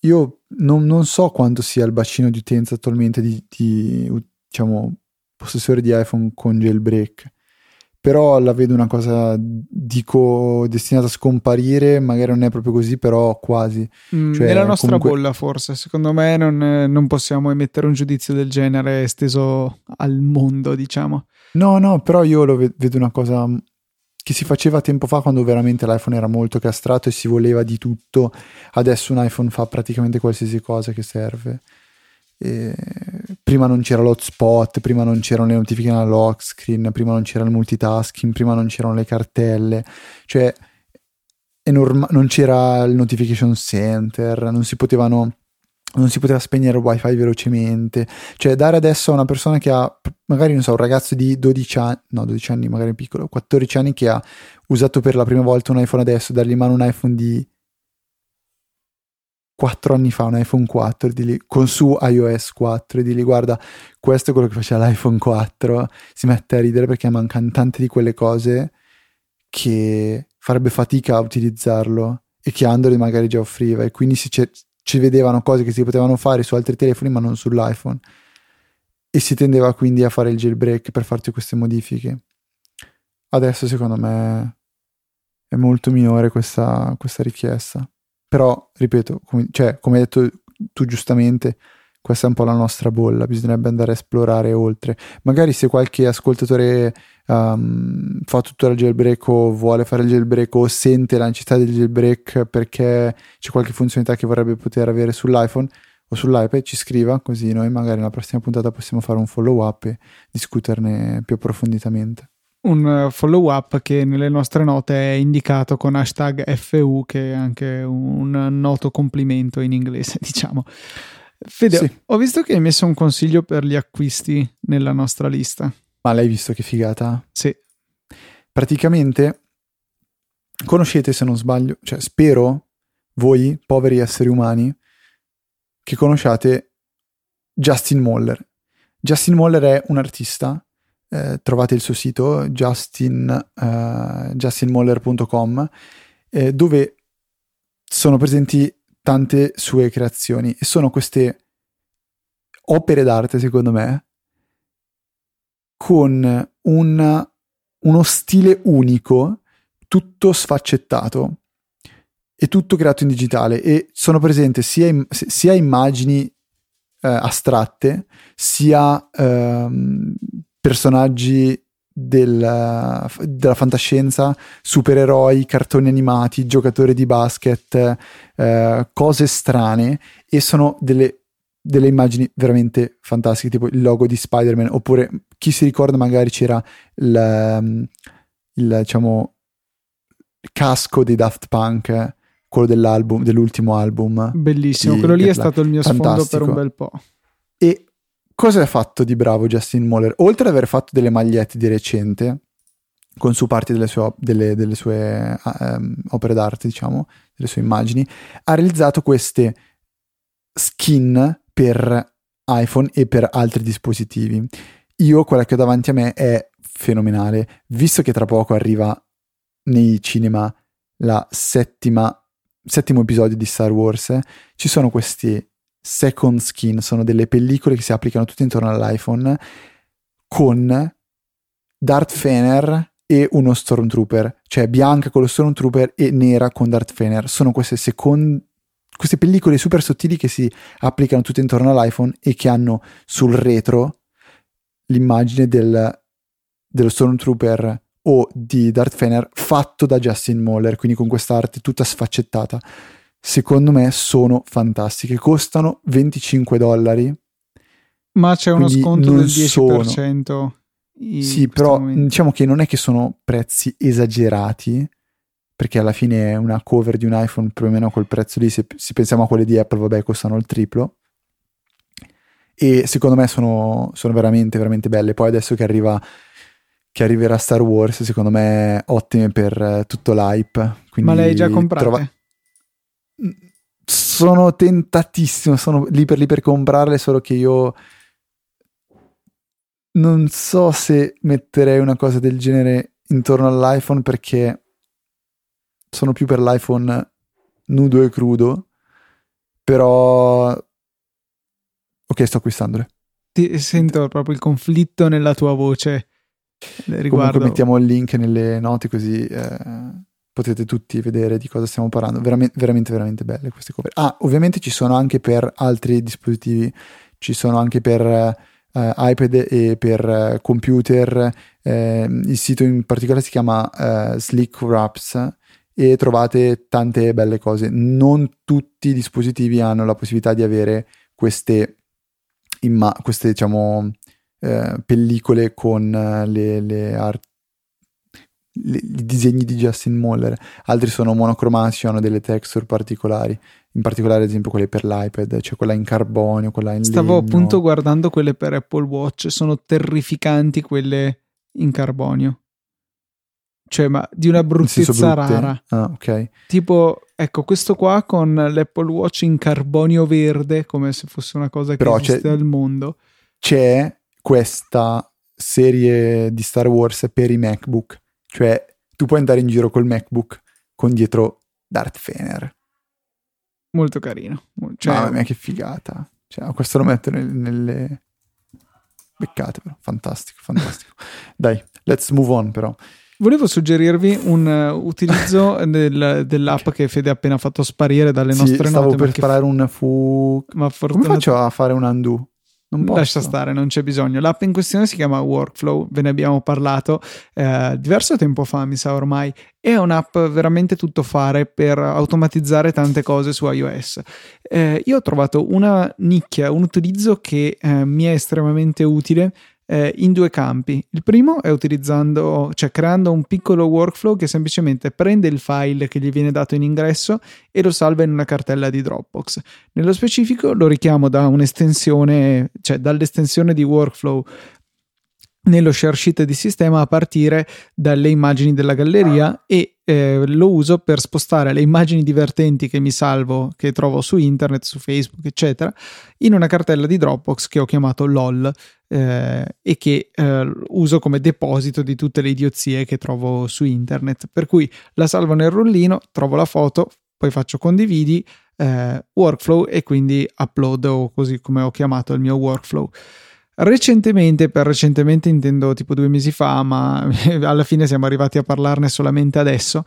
io non, non so quanto sia il bacino di utenza attualmente di, di diciamo, possessore di iPhone con jailbreak. Però la vedo una cosa, dico, destinata a scomparire, magari non è proprio così, però quasi.
Mm, cioè, nella nostra comunque... bolla forse, secondo me non, non possiamo emettere un giudizio del genere esteso al mondo, diciamo.
No, no, però io lo vedo una cosa che si faceva tempo fa quando veramente l'iPhone era molto castrato e si voleva di tutto. Adesso un iPhone fa praticamente qualsiasi cosa che serve. E prima non c'era l'hotspot, prima non c'erano le notifiche nella lock screen, prima non c'era il multitasking, prima non c'erano le cartelle, cioè norma- non c'era il notification center, non si potevano non si poteva spegnere il wifi velocemente. Cioè dare adesso a una persona che ha magari non so un ragazzo di 12 anni no 12 anni magari piccolo 14 anni che ha usato per la prima volta un iPhone adesso dargli in mano un iPhone di 4 anni fa un iPhone 4 di lì, con su iOS 4 e di lì guarda questo è quello che faceva l'iPhone 4 si mette a ridere perché mancano tante di quelle cose che farebbe fatica a utilizzarlo e che Android magari già offriva e quindi si c- ci vedevano cose che si potevano fare su altri telefoni ma non sull'iPhone. E si tendeva quindi a fare il jailbreak per farti queste modifiche. Adesso secondo me è molto minore questa, questa richiesta però, ripeto, come, cioè, come hai detto tu giustamente, questa è un po' la nostra bolla, bisognerebbe andare a esplorare oltre. Magari se qualche ascoltatore um, fa tuttora il jailbreak o vuole fare il jailbreak o sente la necessità del jailbreak perché c'è qualche funzionalità che vorrebbe poter avere sull'iPhone o sull'iPad, ci scriva così noi magari nella prossima puntata possiamo fare un follow up e discuterne più approfonditamente
un eh, follow up che nelle nostre note è indicato con hashtag FU che è anche un noto complimento in inglese diciamo Fede sì. ho visto che hai messo un consiglio per gli acquisti nella nostra lista
ma l'hai visto che figata?
sì
praticamente conoscete se non sbaglio cioè spero voi poveri esseri umani che conosciate Justin Moller Justin Moller è un artista eh, trovate il suo sito justin, uh, justinmoller.com eh, dove sono presenti tante sue creazioni e sono queste opere d'arte, secondo me, con un, uno stile unico, tutto sfaccettato e tutto creato in digitale. E sono presenti sia, sia immagini eh, astratte sia ehm, personaggi del, della fantascienza, supereroi, cartoni animati, giocatori di basket, eh, cose strane e sono delle, delle, immagini veramente fantastiche, tipo il logo di Spider-Man, oppure chi si ricorda magari c'era il, ehm, il diciamo, casco dei Daft Punk, quello dell'album, dell'ultimo album.
Bellissimo, quello lì è stato il mio sfondo per un bel po'.
E cosa ha fatto di bravo Justin Moller? Oltre ad aver fatto delle magliette di recente, con su parti delle sue, delle, delle sue um, opere d'arte, diciamo, delle sue immagini, ha realizzato queste skin per iPhone e per altri dispositivi. Io, quella che ho davanti a me è fenomenale, visto che tra poco arriva nei cinema la settima, settimo episodio di Star Wars, ci sono questi second skin, sono delle pellicole che si applicano tutte intorno all'iPhone con Darth Fener e uno Stormtrooper, cioè bianca con lo Stormtrooper e nera con Darth Fener. Sono queste, second... queste pellicole super sottili che si applicano tutte intorno all'iPhone e che hanno sul retro l'immagine del, dello Stormtrooper o di Darth Fener fatto da Justin Moller, quindi con quest'arte tutta sfaccettata secondo me sono fantastiche. Costano 25 dollari.
Ma c'è uno sconto del 10%. Sono...
Sì, però momento. diciamo che non è che sono prezzi esagerati, perché alla fine è una cover di un iPhone più o meno quel prezzo lì, se, se pensiamo a quelle di Apple, vabbè, costano il triplo. E secondo me sono, sono veramente, veramente belle. Poi adesso che arriva che arriverà Star Wars, secondo me ottime per tutto l'hype.
Ma le hai già comprate? Trova-
sono tentatissimo, sono lì per lì per comprarle, solo che io non so se metterei una cosa del genere intorno all'iPhone perché sono più per l'iPhone nudo e crudo, però ok, sto acquistandole.
Ti sento proprio il conflitto nella tua voce riguardo. Comunque
mettiamo il link nelle note così eh, potete tutti vedere di cosa stiamo parlando. Veramente, veramente, veramente belle queste cover. Ah, ovviamente ci sono anche per altri dispositivi, ci sono anche per uh, iPad e per uh, computer. Uh, il sito in particolare si chiama Slick Wraps e trovate tante belle cose. Non tutti i dispositivi hanno la possibilità di avere queste, imma- queste diciamo, pellicole con le, le art i disegni di Justin Moller, altri sono monocromatici, hanno delle texture particolari, in particolare ad esempio quelle per l'iPad, cioè quella in carbonio, quella in
Stavo legno. appunto guardando quelle per Apple Watch, sono terrificanti quelle in carbonio. Cioè, ma di una bruttezza rara.
Ah, ok.
Tipo, ecco, questo qua con l'Apple Watch in carbonio verde, come se fosse una cosa che Però esiste al mondo.
C'è questa serie di Star Wars per i MacBook cioè, tu puoi andare in giro col MacBook con dietro Darth Fener.
Molto carino.
Cioè, Mamma mia, che figata. Cioè, questo lo metto nel, nelle... Beccate, però. Fantastico, fantastico. Dai, let's move on, però.
Volevo suggerirvi un uh, utilizzo del, dell'app che Fede ha appena fatto sparire dalle
sì,
nostre
stavo
note.
per fare un fu... Ma fortunat- Come faccio a fare un undo?
Non posso. Lascia stare, non c'è bisogno. L'app in questione si chiama Workflow, ve ne abbiamo parlato eh, diverso tempo fa, mi sa ormai. È un'app veramente tutto fare per automatizzare tante cose su iOS. Eh, io ho trovato una nicchia, un utilizzo che eh, mi è estremamente utile eh, in due campi. Il primo è utilizzando, cioè creando un piccolo workflow che semplicemente prende il file che gli viene dato in ingresso e lo salva in una cartella di Dropbox. Nello specifico lo richiamo da un'estensione, cioè dall'estensione di workflow nello share sheet di sistema a partire dalle immagini della galleria e eh, lo uso per spostare le immagini divertenti che mi salvo, che trovo su internet, su Facebook, eccetera, in una cartella di Dropbox che ho chiamato LOL eh, e che eh, uso come deposito di tutte le idiozie che trovo su internet. Per cui la salvo nel rullino, trovo la foto, poi faccio condividi, eh, workflow e quindi upload o così come ho chiamato il mio workflow. Recentemente, per recentemente intendo tipo due mesi fa, ma alla fine siamo arrivati a parlarne solamente adesso,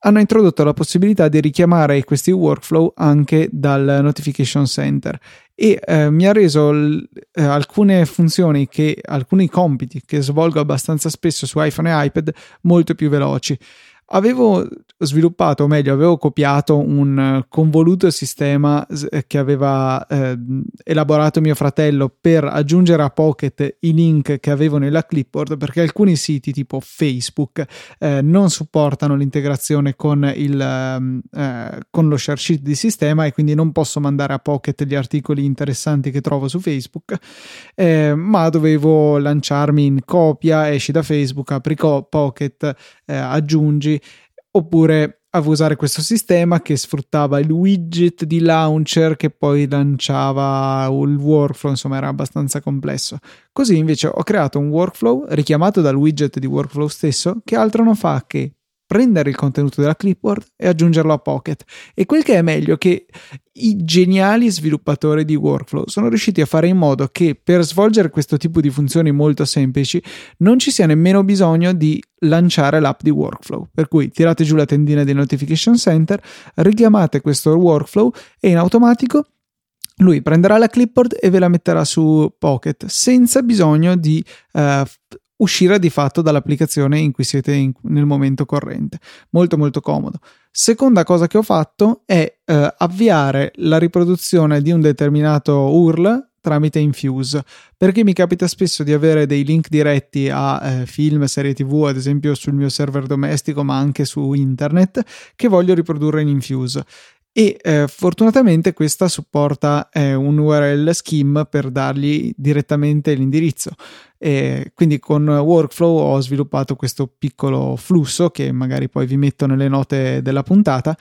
hanno introdotto la possibilità di richiamare questi workflow anche dal Notification Center e eh, mi ha reso l- eh, alcune funzioni che alcuni compiti che svolgo abbastanza spesso su iPhone e iPad molto più veloci. Avevo sviluppato, o meglio, avevo copiato un convoluto sistema eh, che aveva eh, elaborato mio fratello per aggiungere a Pocket i link che avevo nella clipboard perché alcuni siti tipo Facebook eh, non supportano l'integrazione con, il, ehm, eh, con lo share sheet di sistema e quindi non posso mandare a Pocket gli articoli interessanti che trovo su Facebook, eh, ma dovevo lanciarmi in copia, esci da Facebook, apri Pocket, eh, oppure avevo usare questo sistema che sfruttava il widget di launcher che poi lanciava il workflow, insomma era abbastanza complesso. Così invece ho creato un workflow richiamato dal widget di workflow stesso che altro non fa che prendere il contenuto della clipboard e aggiungerlo a Pocket. E quel che è meglio è che i geniali sviluppatori di workflow sono riusciti a fare in modo che per svolgere questo tipo di funzioni molto semplici non ci sia nemmeno bisogno di lanciare l'app di workflow. Per cui tirate giù la tendina del notification center, richiamate questo workflow e in automatico lui prenderà la clipboard e ve la metterà su Pocket senza bisogno di uh, uscire di fatto dall'applicazione in cui siete in, nel momento corrente. Molto molto comodo. Seconda cosa che ho fatto è eh, avviare la riproduzione di un determinato URL tramite Infuse, perché mi capita spesso di avere dei link diretti a eh, film, serie tv, ad esempio sul mio server domestico, ma anche su internet, che voglio riprodurre in Infuse e eh, fortunatamente questa supporta eh, un URL scheme per dargli direttamente l'indirizzo. E quindi con Workflow ho sviluppato questo piccolo flusso che magari poi vi metto nelle note della puntata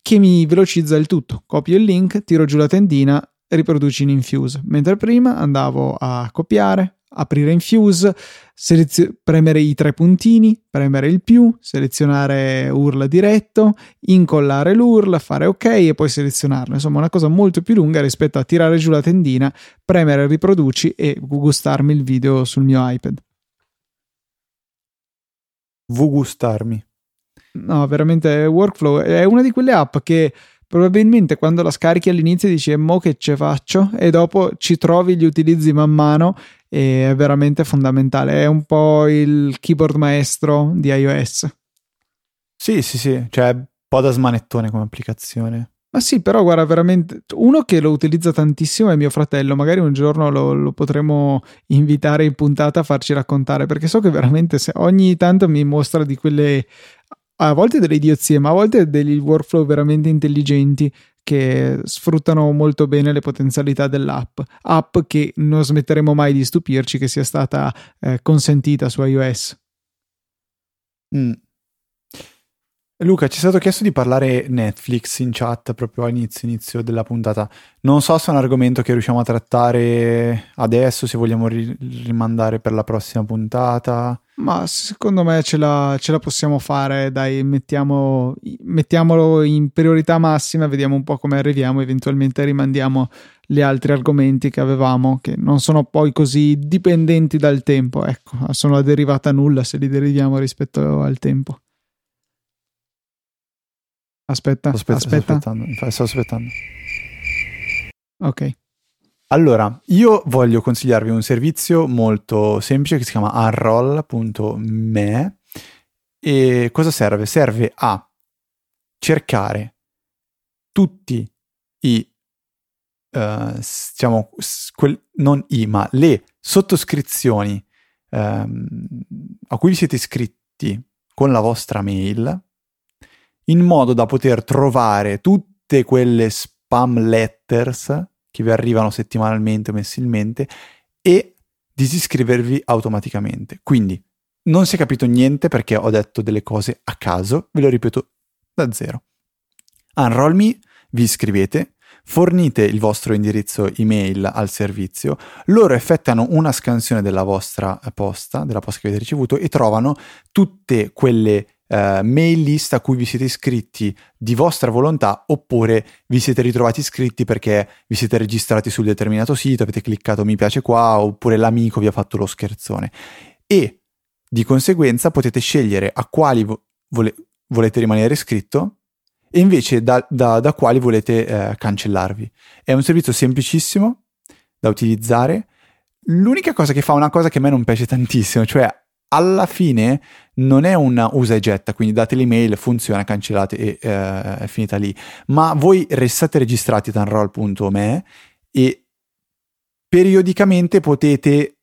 che mi velocizza il tutto. Copio il link, tiro giù la tendina, riproduci in Infuse, mentre prima andavo a copiare, aprire Infuse, selezio- premere i tre puntini, premere il più, selezionare URL diretto, incollare l'URL, fare OK e poi selezionarlo. Insomma, una cosa molto più lunga rispetto a tirare giù la tendina, premere riproduci e gustarmi il video sul mio iPad.
Vugustarmi.
No, veramente Workflow è una di quelle app che probabilmente quando la scarichi all'inizio dici mo che ce faccio e dopo ci trovi gli utilizzi man mano e è veramente fondamentale. È un po' il keyboard maestro di iOS.
Sì, sì, sì, cioè un po' da smanettone come applicazione.
Ma sì, però guarda, veramente uno che lo utilizza tantissimo è mio fratello. Magari un giorno lo, lo potremo invitare in puntata a farci raccontare, perché so che veramente ogni tanto mi mostra di quelle a volte delle idiozie, ma a volte degli workflow veramente intelligenti che sfruttano molto bene le potenzialità dell'app, app che non smetteremo mai di stupirci che sia stata eh, consentita su iOS.
Mm. Luca, ci è stato chiesto di parlare Netflix in chat proprio all'inizio inizio della puntata. Non so se è un argomento che riusciamo a trattare adesso, se vogliamo ri- rimandare per la prossima puntata.
Ma secondo me ce la, ce la possiamo fare, dai, mettiamo, mettiamolo in priorità massima, vediamo un po' come arriviamo, eventualmente rimandiamo gli altri argomenti che avevamo, che non sono poi così dipendenti dal tempo, ecco, sono a derivata nulla se li deriviamo rispetto al tempo. Aspetta, aspetta, aspetta.
Sto aspettando, sto aspettando.
Ok.
Allora, io voglio consigliarvi un servizio molto semplice che si chiama unroll.me e cosa serve? Serve a cercare tutti i uh, diciamo quel, non i ma le sottoscrizioni um, a cui vi siete iscritti con la vostra mail in modo da poter trovare tutte quelle spam letters che vi arrivano settimanalmente o mensilmente e disiscrivervi automaticamente. Quindi non si è capito niente perché ho detto delle cose a caso, ve lo ripeto da zero. Unroll me, vi iscrivete, fornite il vostro indirizzo email al servizio, loro effettuano una scansione della vostra posta, della posta che avete ricevuto e trovano tutte quelle eh, mail list a cui vi siete iscritti di vostra volontà oppure vi siete ritrovati iscritti perché vi siete registrati sul determinato sito, avete cliccato mi piace qua oppure l'amico vi ha fatto lo scherzone e di conseguenza potete scegliere a quali vo- vole- volete rimanere iscritto e invece da, da, da quali volete eh, cancellarvi. È un servizio semplicissimo da utilizzare. L'unica cosa che fa una cosa che a me non piace tantissimo, cioè alla fine non è una usa e getta, quindi date l'email, funziona, cancellate e eh, è finita lì. Ma voi restate registrati da unroll.me e periodicamente potete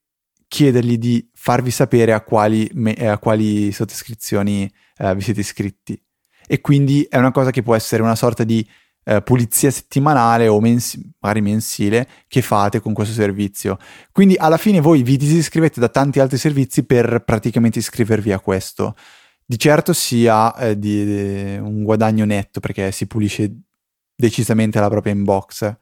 chiedergli di farvi sapere a quali, me, a quali sottoscrizioni eh, vi siete iscritti. E quindi è una cosa che può essere una sorta di eh, pulizia settimanale o mensi- magari mensile che fate con questo servizio. Quindi alla fine voi vi disiscrivete da tanti altri servizi per praticamente iscrivervi a questo. Di certo si ha eh, di, di un guadagno netto perché si pulisce decisamente la propria inbox.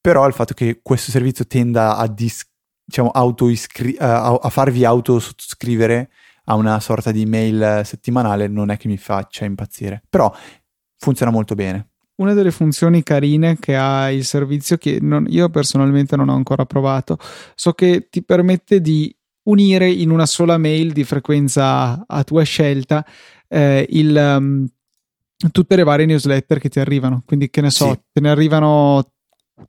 Però il fatto che questo servizio tenda a, dis- diciamo, iscri- a, a farvi autosottoscrivere a una sorta di mail settimanale non è che mi faccia impazzire. Però funziona molto bene
una delle funzioni carine che ha il servizio che non, io personalmente non ho ancora provato. So che ti permette di unire in una sola mail di frequenza a tua scelta eh, il, um, tutte le varie newsletter che ti arrivano. Quindi, che ne so, sì. te ne arrivano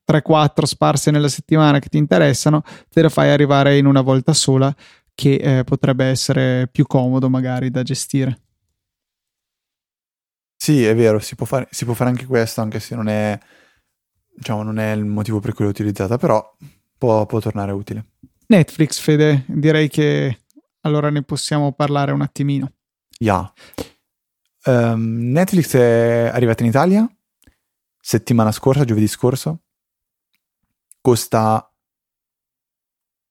3-4 sparse nella settimana che ti interessano, te le fai arrivare in una volta sola, che eh, potrebbe essere più comodo magari da gestire.
Sì, è vero, si può, fare, si può fare anche questo, anche se non è, diciamo, non è il motivo per cui l'ho utilizzata, però può, può tornare utile.
Netflix, Fede, direi che allora ne possiamo parlare un attimino.
Yeah. Um, Netflix è arrivata in Italia settimana scorsa, giovedì scorso. Costa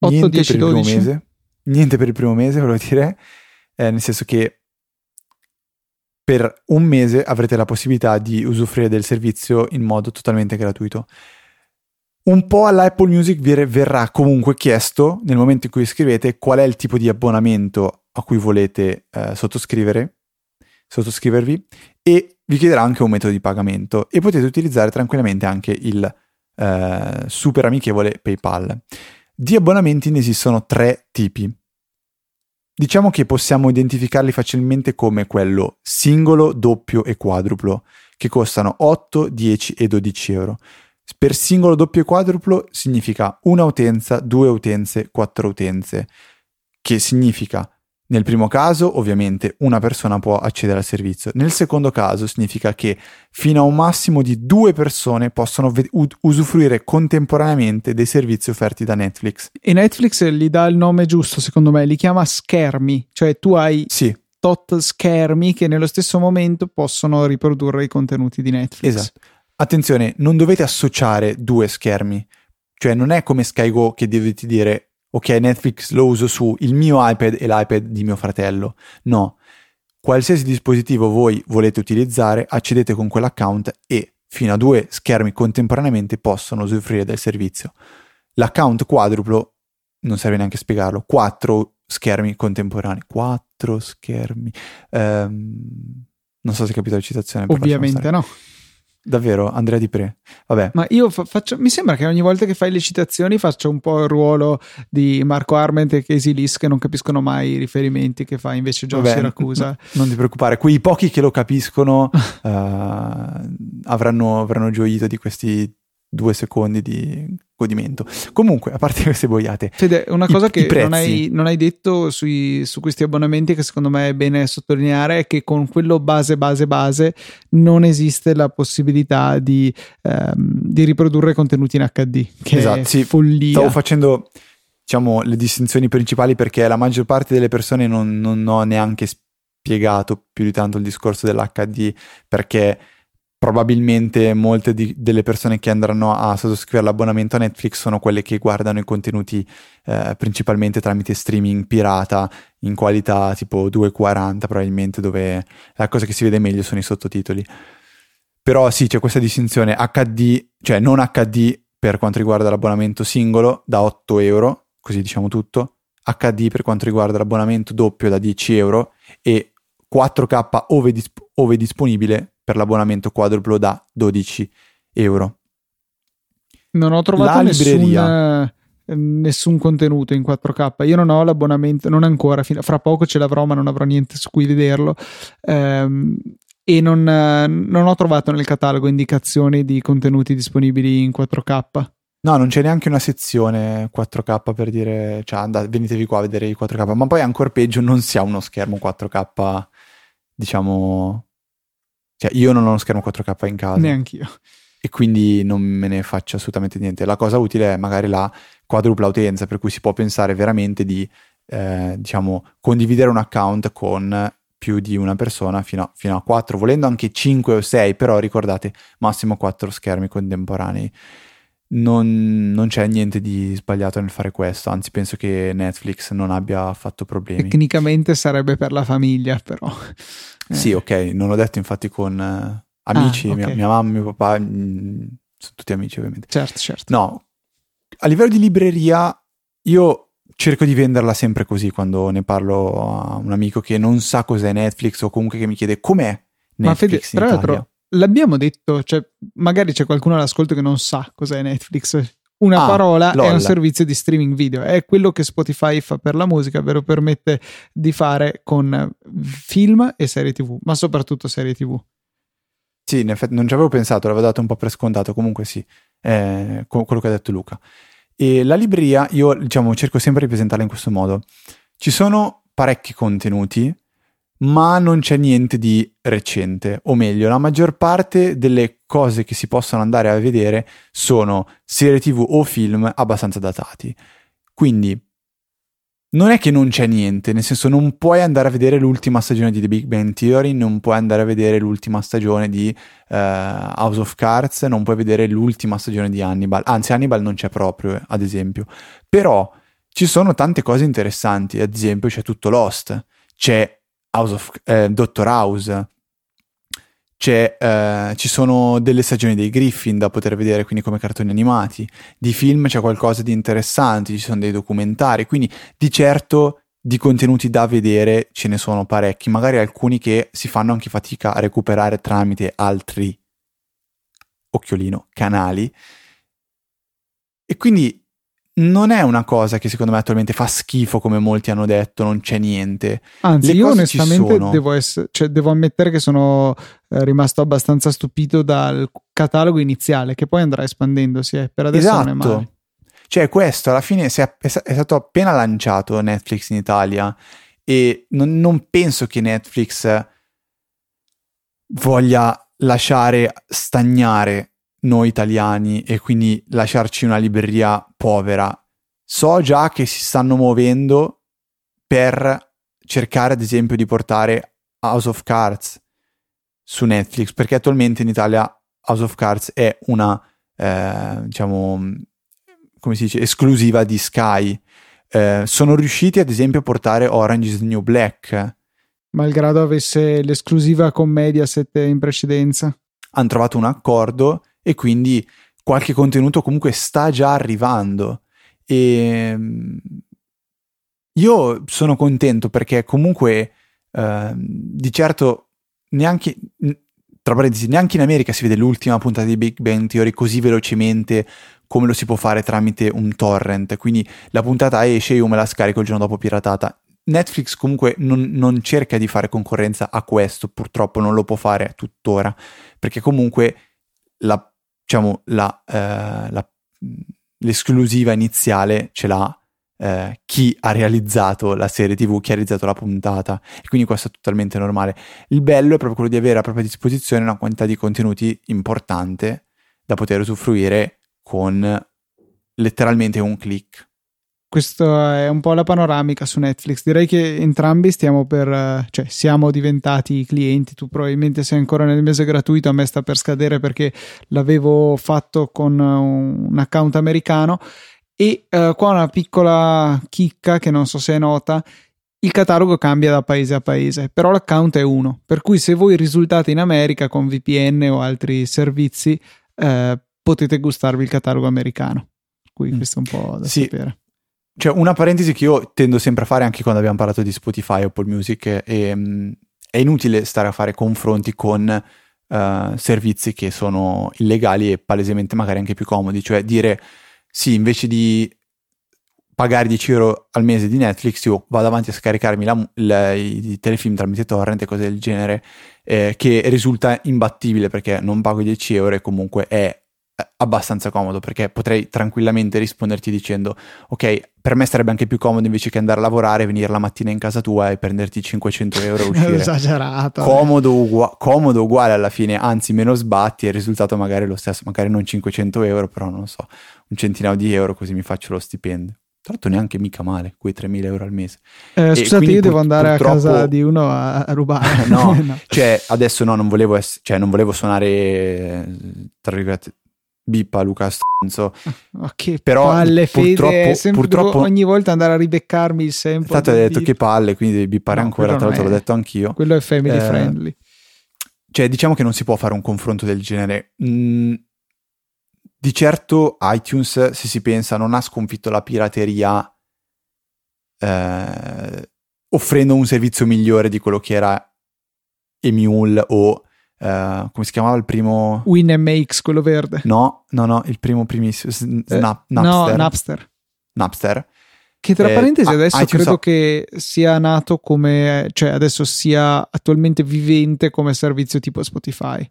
8, niente 10, per 12. il primo mese. Niente per il primo mese, volevo dire. Eh, nel senso che per un mese avrete la possibilità di usufruire del servizio in modo totalmente gratuito. Un po' all'Apple Music verrà comunque chiesto nel momento in cui scrivete qual è il tipo di abbonamento a cui volete eh, sottoscrivere, sottoscrivervi e vi chiederà anche un metodo di pagamento e potete utilizzare tranquillamente anche il eh, super amichevole PayPal. Di abbonamenti ne esistono tre tipi. Diciamo che possiamo identificarli facilmente come quello singolo, doppio e quadruplo, che costano 8, 10 e 12 euro. Per singolo, doppio e quadruplo significa una utenza, due utenze, quattro utenze, che significa nel primo caso, ovviamente, una persona può accedere al servizio. Nel secondo caso, significa che fino a un massimo di due persone possono ve- usufruire contemporaneamente dei servizi offerti da Netflix.
E Netflix gli dà il nome giusto, secondo me, li chiama schermi, cioè tu hai
sì.
tot schermi che nello stesso momento possono riprodurre i contenuti di Netflix.
Esatto. Attenzione, non dovete associare due schermi. Cioè non è come SkyGo che dovete dire ok, Netflix lo uso su il mio iPad e l'iPad di mio fratello. No, qualsiasi dispositivo voi volete utilizzare, accedete con quell'account e fino a due schermi contemporaneamente possono usufruire del servizio. L'account quadruplo, non serve neanche spiegarlo, quattro schermi contemporanei. Quattro schermi. Um, non so se hai capito la citazione.
Ovviamente no.
Davvero, Andrea Di Pre. Vabbè.
Ma io fa- faccio, mi sembra che ogni volta che fai le citazioni faccia un po' il ruolo di Marco Arment e Casey Liss che non capiscono mai i riferimenti che fa invece John Vabbè, Siracusa.
N- non ti preoccupare, quei pochi che lo capiscono uh, avranno, avranno gioito di questi due secondi di godimento. Comunque, a parte queste boiate,
Fede, una cosa I, che i non, hai, non, hai, detto sui, su questi abbonamenti, che secondo me è bene sottolineare, è che con quello base, base, base non esiste la possibilità di, ehm, di riprodurre contenuti in HD. Che esatto, è sì, follia.
Stavo facendo diciamo le distinzioni principali perché la maggior parte delle persone non, non ho neanche spiegato più di tanto il discorso dell'HD perché probabilmente molte di, delle persone che andranno a sottoscrivere l'abbonamento a Netflix sono quelle che guardano i contenuti eh, principalmente tramite streaming pirata in qualità tipo 240 probabilmente dove la cosa che si vede meglio sono i sottotitoli. Però sì c'è questa distinzione. HD cioè non HD per quanto riguarda l'abbonamento singolo da 8 euro così diciamo tutto. HD per quanto riguarda l'abbonamento doppio da 10 euro. E 4K ove, disp- ove disponibile per l'abbonamento quadruplo da 12 euro.
Non ho trovato nessun, nessun, contenuto in 4K. Io non ho l'abbonamento, non ancora, fra poco ce l'avrò, ma non avrò niente su cui vederlo. Ehm, e non, non, ho trovato nel catalogo indicazioni di contenuti disponibili in 4K.
No, non c'è neanche una sezione 4K per dire, cioè andate, venitevi qua a vedere i 4K, ma poi ancora peggio non si ha uno schermo 4K, diciamo... Cioè io non ho uno schermo 4K in casa.
Neanch'io.
E quindi non me ne faccio assolutamente niente. La cosa utile è magari la quadrupla utenza, per cui si può pensare veramente di, eh, diciamo, condividere un account con più di una persona fino a, fino a 4, volendo anche 5 o 6, però ricordate massimo 4 schermi contemporanei. Non, non, c'è niente di sbagliato nel fare questo, anzi penso che Netflix non abbia fatto problemi.
Tecnicamente sarebbe per la famiglia, però.
Eh. Sì, ok, non l'ho detto infatti con uh, amici, ah, okay. mia, mia, mamma, mio papà, mh, mm, sono tutti amici ovviamente.
Certo, certo.
No, a livello di libreria io cerco di venderla sempre così quando ne parlo a un amico che non sa cos'è Netflix o comunque che mi chiede com'è Netflix Ma Fede, tra l'altro
l'abbiamo detto, cioè magari c'è qualcuno all'ascolto che non sa cos'è Netflix. Una ah, parola lol. è un servizio di streaming video, è quello che Spotify fa per la musica, ve lo permette di fare con film e serie TV, ma soprattutto serie TV.
Sì, in effetti non ci avevo pensato, l'avevo dato un po' per scontato, comunque sì, eh, quello che ha detto Luca. E la libreria io diciamo cerco sempre di presentarla in questo modo. Ci sono parecchi contenuti, ma non c'è niente di recente, o meglio, la maggior parte delle cose che si possono andare a vedere sono serie TV o film abbastanza datati. Quindi non è che non c'è niente, nel senso non puoi andare a vedere l'ultima stagione di The Big Bang Theory, non puoi andare a vedere l'ultima stagione di uh, House of Cards, non puoi vedere l'ultima stagione di Hannibal, anzi Hannibal non c'è proprio, ad esempio, però ci sono tante cose interessanti, ad esempio c'è tutto Lost, c'è House of, eh, Doctor House, eh, ci sono delle stagioni dei Griffin da poter vedere, quindi come cartoni animati. Di film c'è qualcosa di interessante, ci sono dei documentari, quindi di certo di contenuti da vedere ce ne sono parecchi, magari alcuni che si fanno anche fatica a recuperare tramite altri occhiolino canali. E quindi non è una cosa che secondo me attualmente fa schifo come molti hanno detto, non c'è niente.
Anzi, io onestamente devo, essere, cioè, devo, ammettere che sono eh, rimasto abbastanza stupito dal catalogo iniziale, che poi andrà espandendosi, eh. per adesso esatto. non è esatto. male.
Cioè questo alla fine è, è, stato appena lanciato Netflix in Italia e non, non penso che Netflix voglia lasciare stagnare noi italiani e quindi lasciarci una libreria povera. So già che si stanno muovendo per cercare ad esempio di portare House of Cards su Netflix perché attualmente in Italia House of Cards è una eh, diciamo come si dice esclusiva di Sky. Eh, sono riusciti ad esempio a portare Orange is the New Black.
Malgrado avesse l'esclusiva con Mediaset in precedenza.
Hanno trovato un accordo e quindi qualche contenuto comunque sta già arrivando. E ehm, io sono contento perché comunque eh, di certo neanche tra parentesi neanche in America si vede l'ultima puntata di Big Bang Theory così velocemente come lo si può fare tramite un torrent quindi la puntata esce io me la scarico il giorno dopo piratata Netflix comunque non, non cerca di fare concorrenza a questo purtroppo non lo può fare tuttora perché comunque la diciamo, la, eh, la, l'esclusiva iniziale ce l'ha eh, chi ha realizzato la serie TV, chi ha realizzato la puntata e quindi questo è totalmente normale. Il bello è proprio quello di avere a propria disposizione una quantità di contenuti importante da poter usufruire con letteralmente un click.
Questa è un po' la panoramica su Netflix. Direi che entrambi stiamo per, cioè siamo diventati clienti. Tu probabilmente sei ancora nel mese gratuito, a me sta per scadere perché l'avevo fatto con un account americano. E uh, qua una piccola chicca che non so se è nota. Il catalogo cambia da paese a paese, però l'account è uno. Per cui se voi risultate in America con VPN o altri servizi, eh, potete gustarvi il catalogo americano. Cui mm. questo è un po' da sì. sapere.
Cioè, una parentesi che io tendo sempre a fare anche quando abbiamo parlato di Spotify o Apple Music è, mm, è inutile stare a fare confronti con uh, servizi che sono illegali e palesemente magari anche più comodi, cioè dire sì, invece di pagare 10 euro al mese di Netflix, io vado avanti a scaricarmi la, la, i telefilm tramite torrent e cose del genere, eh, che risulta imbattibile perché non pago 10 euro e comunque è abbastanza comodo perché potrei tranquillamente risponderti dicendo ok per me sarebbe anche più comodo invece che andare a lavorare venire la mattina in casa tua e prenderti 500 euro a uscire
esagerato
comodo, ugu- comodo uguale alla fine anzi meno sbatti e il risultato magari è lo stesso magari non 500 euro però non so un centinaio di euro così mi faccio lo stipendio tra l'altro neanche mica male, quei 3.000 euro al mese.
Eh, scusate, io devo andare a casa di uno a, a rubare.
no, no, cioè adesso no, non volevo, ess- cioè, non volevo suonare, tra virgolette, bippa Luca Stronzo.
Ma che Però palle, purtroppo, Fede, purtroppo ogni volta andare a ribeccarmi il sempre.
Infatti hai detto che palle, quindi devi bippare no, ancora, tra l'altro l'ho detto anch'io.
Quello è family eh, friendly.
Cioè, diciamo che non si può fare un confronto del genere. Mm, di certo iTunes, se si pensa, non ha sconfitto la pirateria eh, offrendo un servizio migliore di quello che era Emule o Uh, come si chiamava il primo?
WinMX, quello verde.
No, no, no, il primo primissimo. Snap,
eh,
Napster.
No, Napster.
Napster.
Che tra eh, parentesi adesso credo so. che sia nato come, cioè adesso sia attualmente vivente come servizio tipo Spotify.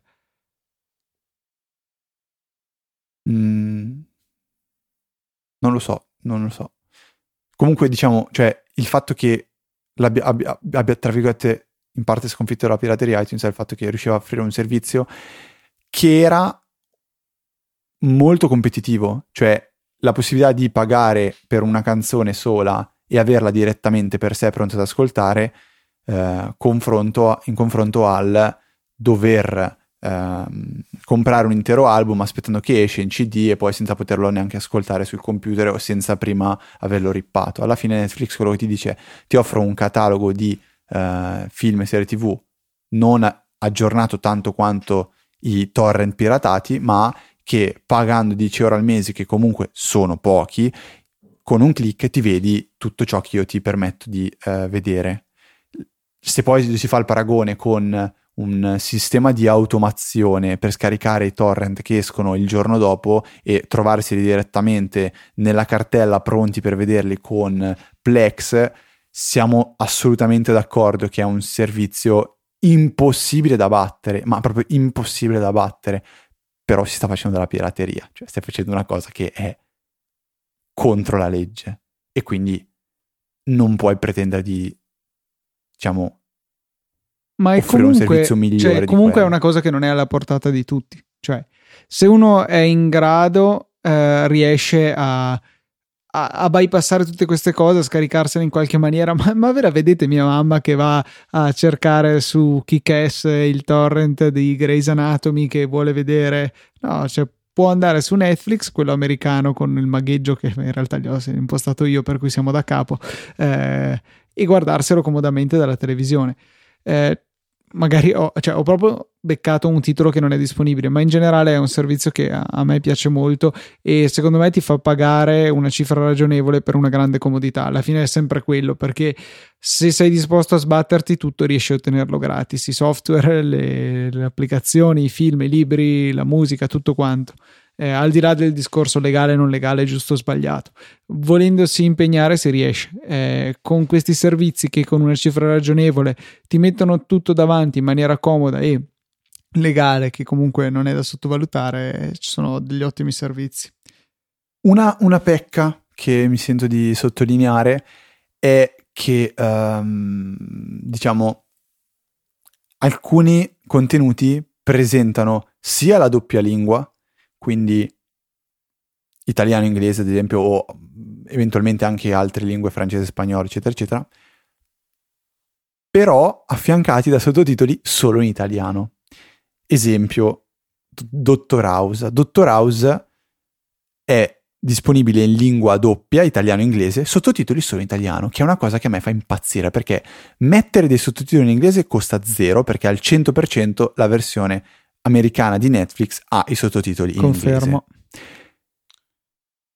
Mm, non lo so, non lo so. Comunque diciamo, cioè il fatto che abbia, abbia tra virgolette in parte sconfitto la pirateria iTunes è il fatto che riusciva a offrire un servizio che era molto competitivo, cioè la possibilità di pagare per una canzone sola e averla direttamente per sé pronta ad ascoltare eh, confronto, in confronto al dover eh, comprare un intero album aspettando che esce in CD e poi senza poterlo neanche ascoltare sul computer o senza prima averlo rippato. Alla fine Netflix quello che ti dice ti offro un catalogo di uh, film e serie tv non aggiornato tanto quanto i torrent piratati, ma che pagando 10 euro al mese, che comunque sono pochi, con un clic ti vedi tutto ciò che io ti permetto di uh, vedere. Se poi si fa il paragone con un sistema di automazione per scaricare i torrent che escono il giorno dopo e trovarseli direttamente nella cartella pronti per vederli con Plex, siamo assolutamente d'accordo che è un servizio impossibile da battere, ma proprio impossibile da battere, però si sta facendo della pirateria, cioè stai facendo una cosa che è contro la legge e quindi non puoi pretendere di, diciamo,
ma è comunque, un servizio migliore. Cioè, comunque è una cosa che non è alla portata di tutti, cioè se uno è in grado eh, riesce a a, bypassare tutte queste cose, a scaricarsene in qualche maniera. Ma, ma vera, vedete mia mamma che va a cercare su Kick-Ass il torrent di Grey's Anatomy che vuole vedere. No, cioè può andare su Netflix, quello americano con il magheggio che in realtà gli ho impostato io, per cui siamo da capo, eh, e guardarselo comodamente dalla televisione. Eh, magari ho, cioè, ho, proprio beccato un titolo che non è disponibile, ma in generale è un servizio che a, a, me piace molto e secondo me ti fa pagare una cifra ragionevole per una grande comodità. Alla fine è sempre quello, perché se sei disposto a sbatterti tutto riesci a ottenerlo gratis, i software, le, le applicazioni, i film, i libri, la musica, tutto quanto eh, al di là del discorso legale, non legale, giusto o sbagliato. Volendosi impegnare si riesce. Eh, con questi servizi che con una cifra ragionevole ti mettono tutto davanti in maniera comoda e legale, che comunque non è da sottovalutare, ci sono degli ottimi servizi.
Una, una pecca che mi sento di sottolineare è che, um, diciamo, alcuni contenuti presentano sia la doppia lingua, quindi italiano, inglese ad esempio, o eventualmente anche altre lingue, francese, spagnolo, eccetera, eccetera, però affiancati da sottotitoli solo in italiano. Esempio, Dottor House. Dottor House è disponibile in lingua doppia, italiano-inglese, sottotitoli solo in italiano, che è una cosa che a me fa impazzire, perché mettere dei sottotitoli in inglese costa zero, perché al 100% la versione americana di Netflix ha i sottotitoli in Confermo. inglese.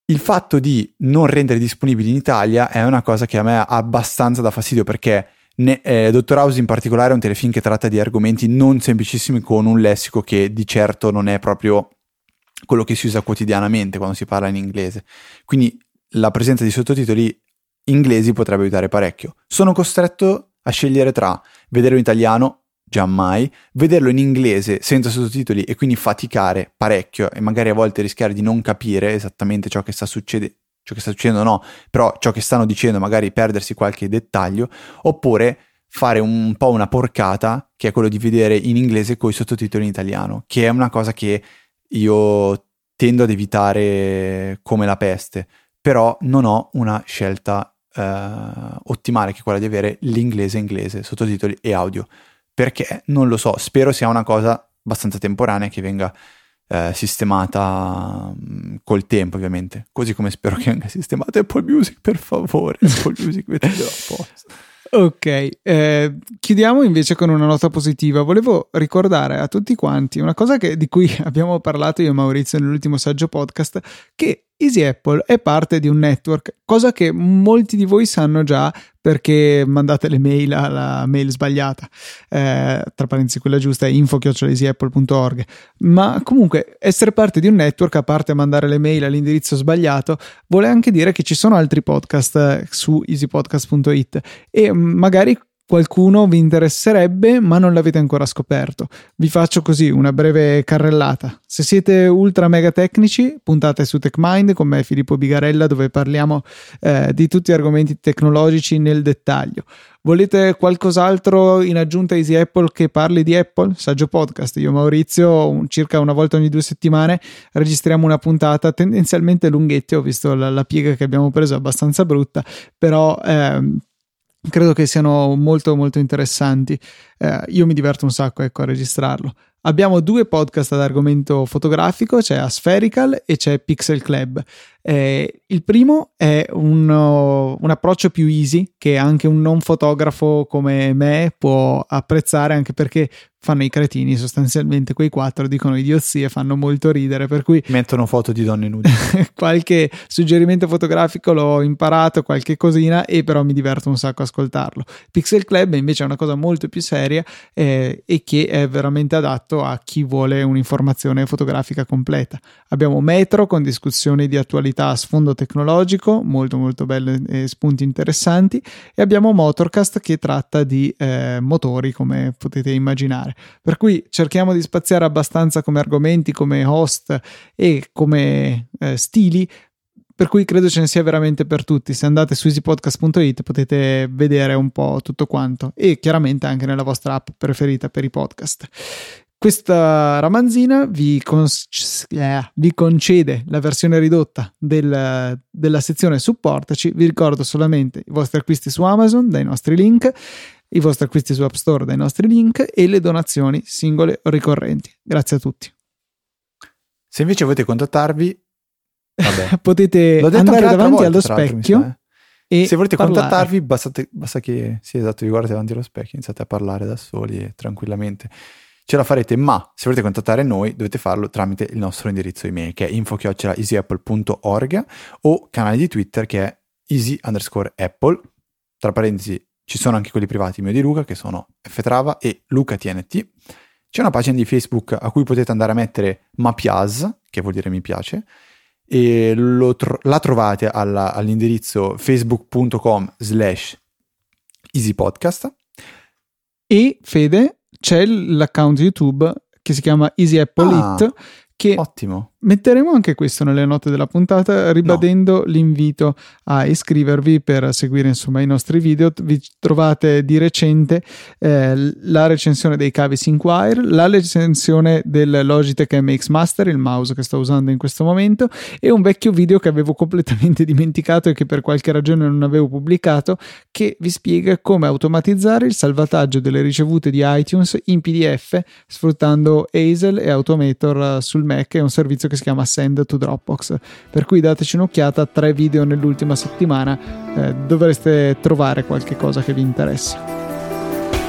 Il fatto di non rendere disponibili in Italia è una cosa che a me ha abbastanza da fastidio perché Ne, eh, Dottor House in particolare è un telefilm che tratta di argomenti non semplicissimi con un lessico che di certo non è proprio quello che si usa quotidianamente quando si parla in inglese. Quindi la presenza di sottotitoli inglesi potrebbe aiutare parecchio. Sono costretto a scegliere tra vederlo in italiano, giammai, vederlo in inglese senza sottotitoli e quindi faticare parecchio e magari a volte rischiare di non capire esattamente ciò che sta succedendo ciò che sta succedendo no, però ciò che stanno dicendo magari perdersi qualche dettaglio, oppure fare un po' una porcata, che è quello di vedere in inglese con i sottotitoli in italiano, che è una cosa che io tendo ad evitare come la peste, però non ho una scelta eh, ottimale che è quella di avere l'inglese inglese, sottotitoli e audio, perché non lo so, spero sia una cosa abbastanza temporanea che venga eh, sistemata mh, mm, col tempo ovviamente, così come spero che venga sistemata Apple Music per favore, Apple Music mettilo a posto.
Ok, eh, chiudiamo invece con una nota positiva. Volevo ricordare a tutti quanti una cosa che, di cui abbiamo parlato io e Maurizio nell'ultimo saggio podcast, che Easy Apple è parte di un network, cosa che molti di voi sanno già perché mandate le mail alla mail sbagliata. Eh, tra parentesi, quella giusta è info-easyapple.org. Ma comunque, essere parte di un network, a parte mandare le mail all'indirizzo sbagliato, vuole anche dire che ci sono altri podcast eh, su easypodcast.it e magari qualcuno vi interesserebbe ma non l'avete ancora scoperto. Vi faccio così una breve carrellata. Se siete ultra mega tecnici, puntate su TechMind con me Filippo Bigarella dove parliamo eh, di tutti gli argomenti tecnologici nel dettaglio. Volete qualcos'altro in aggiunta a Easy Apple che parli di Apple? Saggio podcast. Io Maurizio, circa una volta ogni due settimane, registriamo una puntata tendenzialmente lunghette. Ho visto la, la piega che abbiamo preso, è abbastanza brutta, però... Ehm, credo che siano molto molto interessanti. Eh, io mi diverto un sacco ecco, a registrarlo. Abbiamo due podcast ad argomento fotografico, c'è Aspherical e c'è Pixel Club. Eh, il primo è un, un, approccio più easy che anche un non fotografo come me può apprezzare, anche perché fanno i cretini sostanzialmente quei quattro dicono idiozie fanno molto ridere per cui
mettono foto di donne nude.
Qualche suggerimento fotografico l'ho imparato qualche cosina e però mi diverto un sacco a ascoltarlo. Pixel Club invece è una cosa molto più seria eh, e che è veramente adatto a chi vuole un'informazione fotografica completa. Abbiamo Metro con discussioni di attualità a sfondo tecnologico molto molto belle e spunti interessanti e abbiamo Motorcast che tratta di eh, motori come potete immaginare. Per cui cerchiamo di spaziare abbastanza come argomenti, come host e come eh, stili per cui credo ce ne sia veramente per tutti. Se andate su easypodcast.it potete vedere un po' tutto quanto e chiaramente anche nella vostra app preferita per i podcast. Questa ramanzina vi, cons- eh, vi concede la versione ridotta del, della sezione supportaci. Vi ricordo solamente i vostri acquisti su Amazon dai nostri link i vostri acquisti su App Store dai nostri link e le donazioni singole o ricorrenti. Grazie a tutti.
Se invece volete contattarvi,
potete andare davanti volta, allo specchio.
Eh. Se volete parlare. contattarvi, bastate, basta che sì, esatto, vi guardate davanti allo specchio, iniziate a parlare da soli e tranquillamente. Ce la farete, ma se volete contattare noi dovete farlo tramite il nostro indirizzo email che è info-easyapple.org o canale di Twitter che è easy underscore apple, tra parentesi ci sono anche quelli privati mio di Luca che sono Ftrava e LucaTNT. C'è una pagina di Facebook a cui potete andare a mettere Mapias, che vuol dire mi piace, e tro- la trovate alla, all'indirizzo facebook.com slash easypodcast.
E Fede, c'è l'account YouTube che si chiama Easy Apple ah, It, che
Ottimo.
Metteremo anche questo nelle note della puntata, ribadendo no. l'invito a iscrivervi per seguire insomma i nostri video. Vi trovate di recente eh, la recensione dei cavi Synquire, la recensione del Logitech MX Master, il mouse che sto usando in questo momento, e un vecchio video che avevo completamente dimenticato e che per qualche ragione non avevo pubblicato, che vi spiega come automatizzare il salvataggio delle ricevute di iTunes in PDF sfruttando Hazel e Automator eh, sul Mac, è un servizio che si chiama Send to Dropbox. Per cui dateci un'occhiata, tre video nell'ultima settimana, eh, dovreste trovare qualche cosa che vi interessa.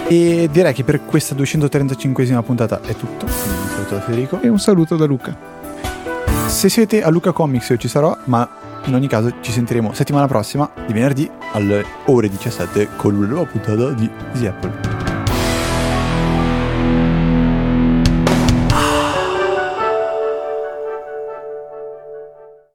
E direi che per questa 235esima puntata è tutto. Un saluto da Federico.
E un saluto da Luca.
Se siete a Luca Comics io ci sarò, ma in ogni caso ci sentiremo settimana prossima di venerdì alle ore 17 con nuova puntata di Easy Apple.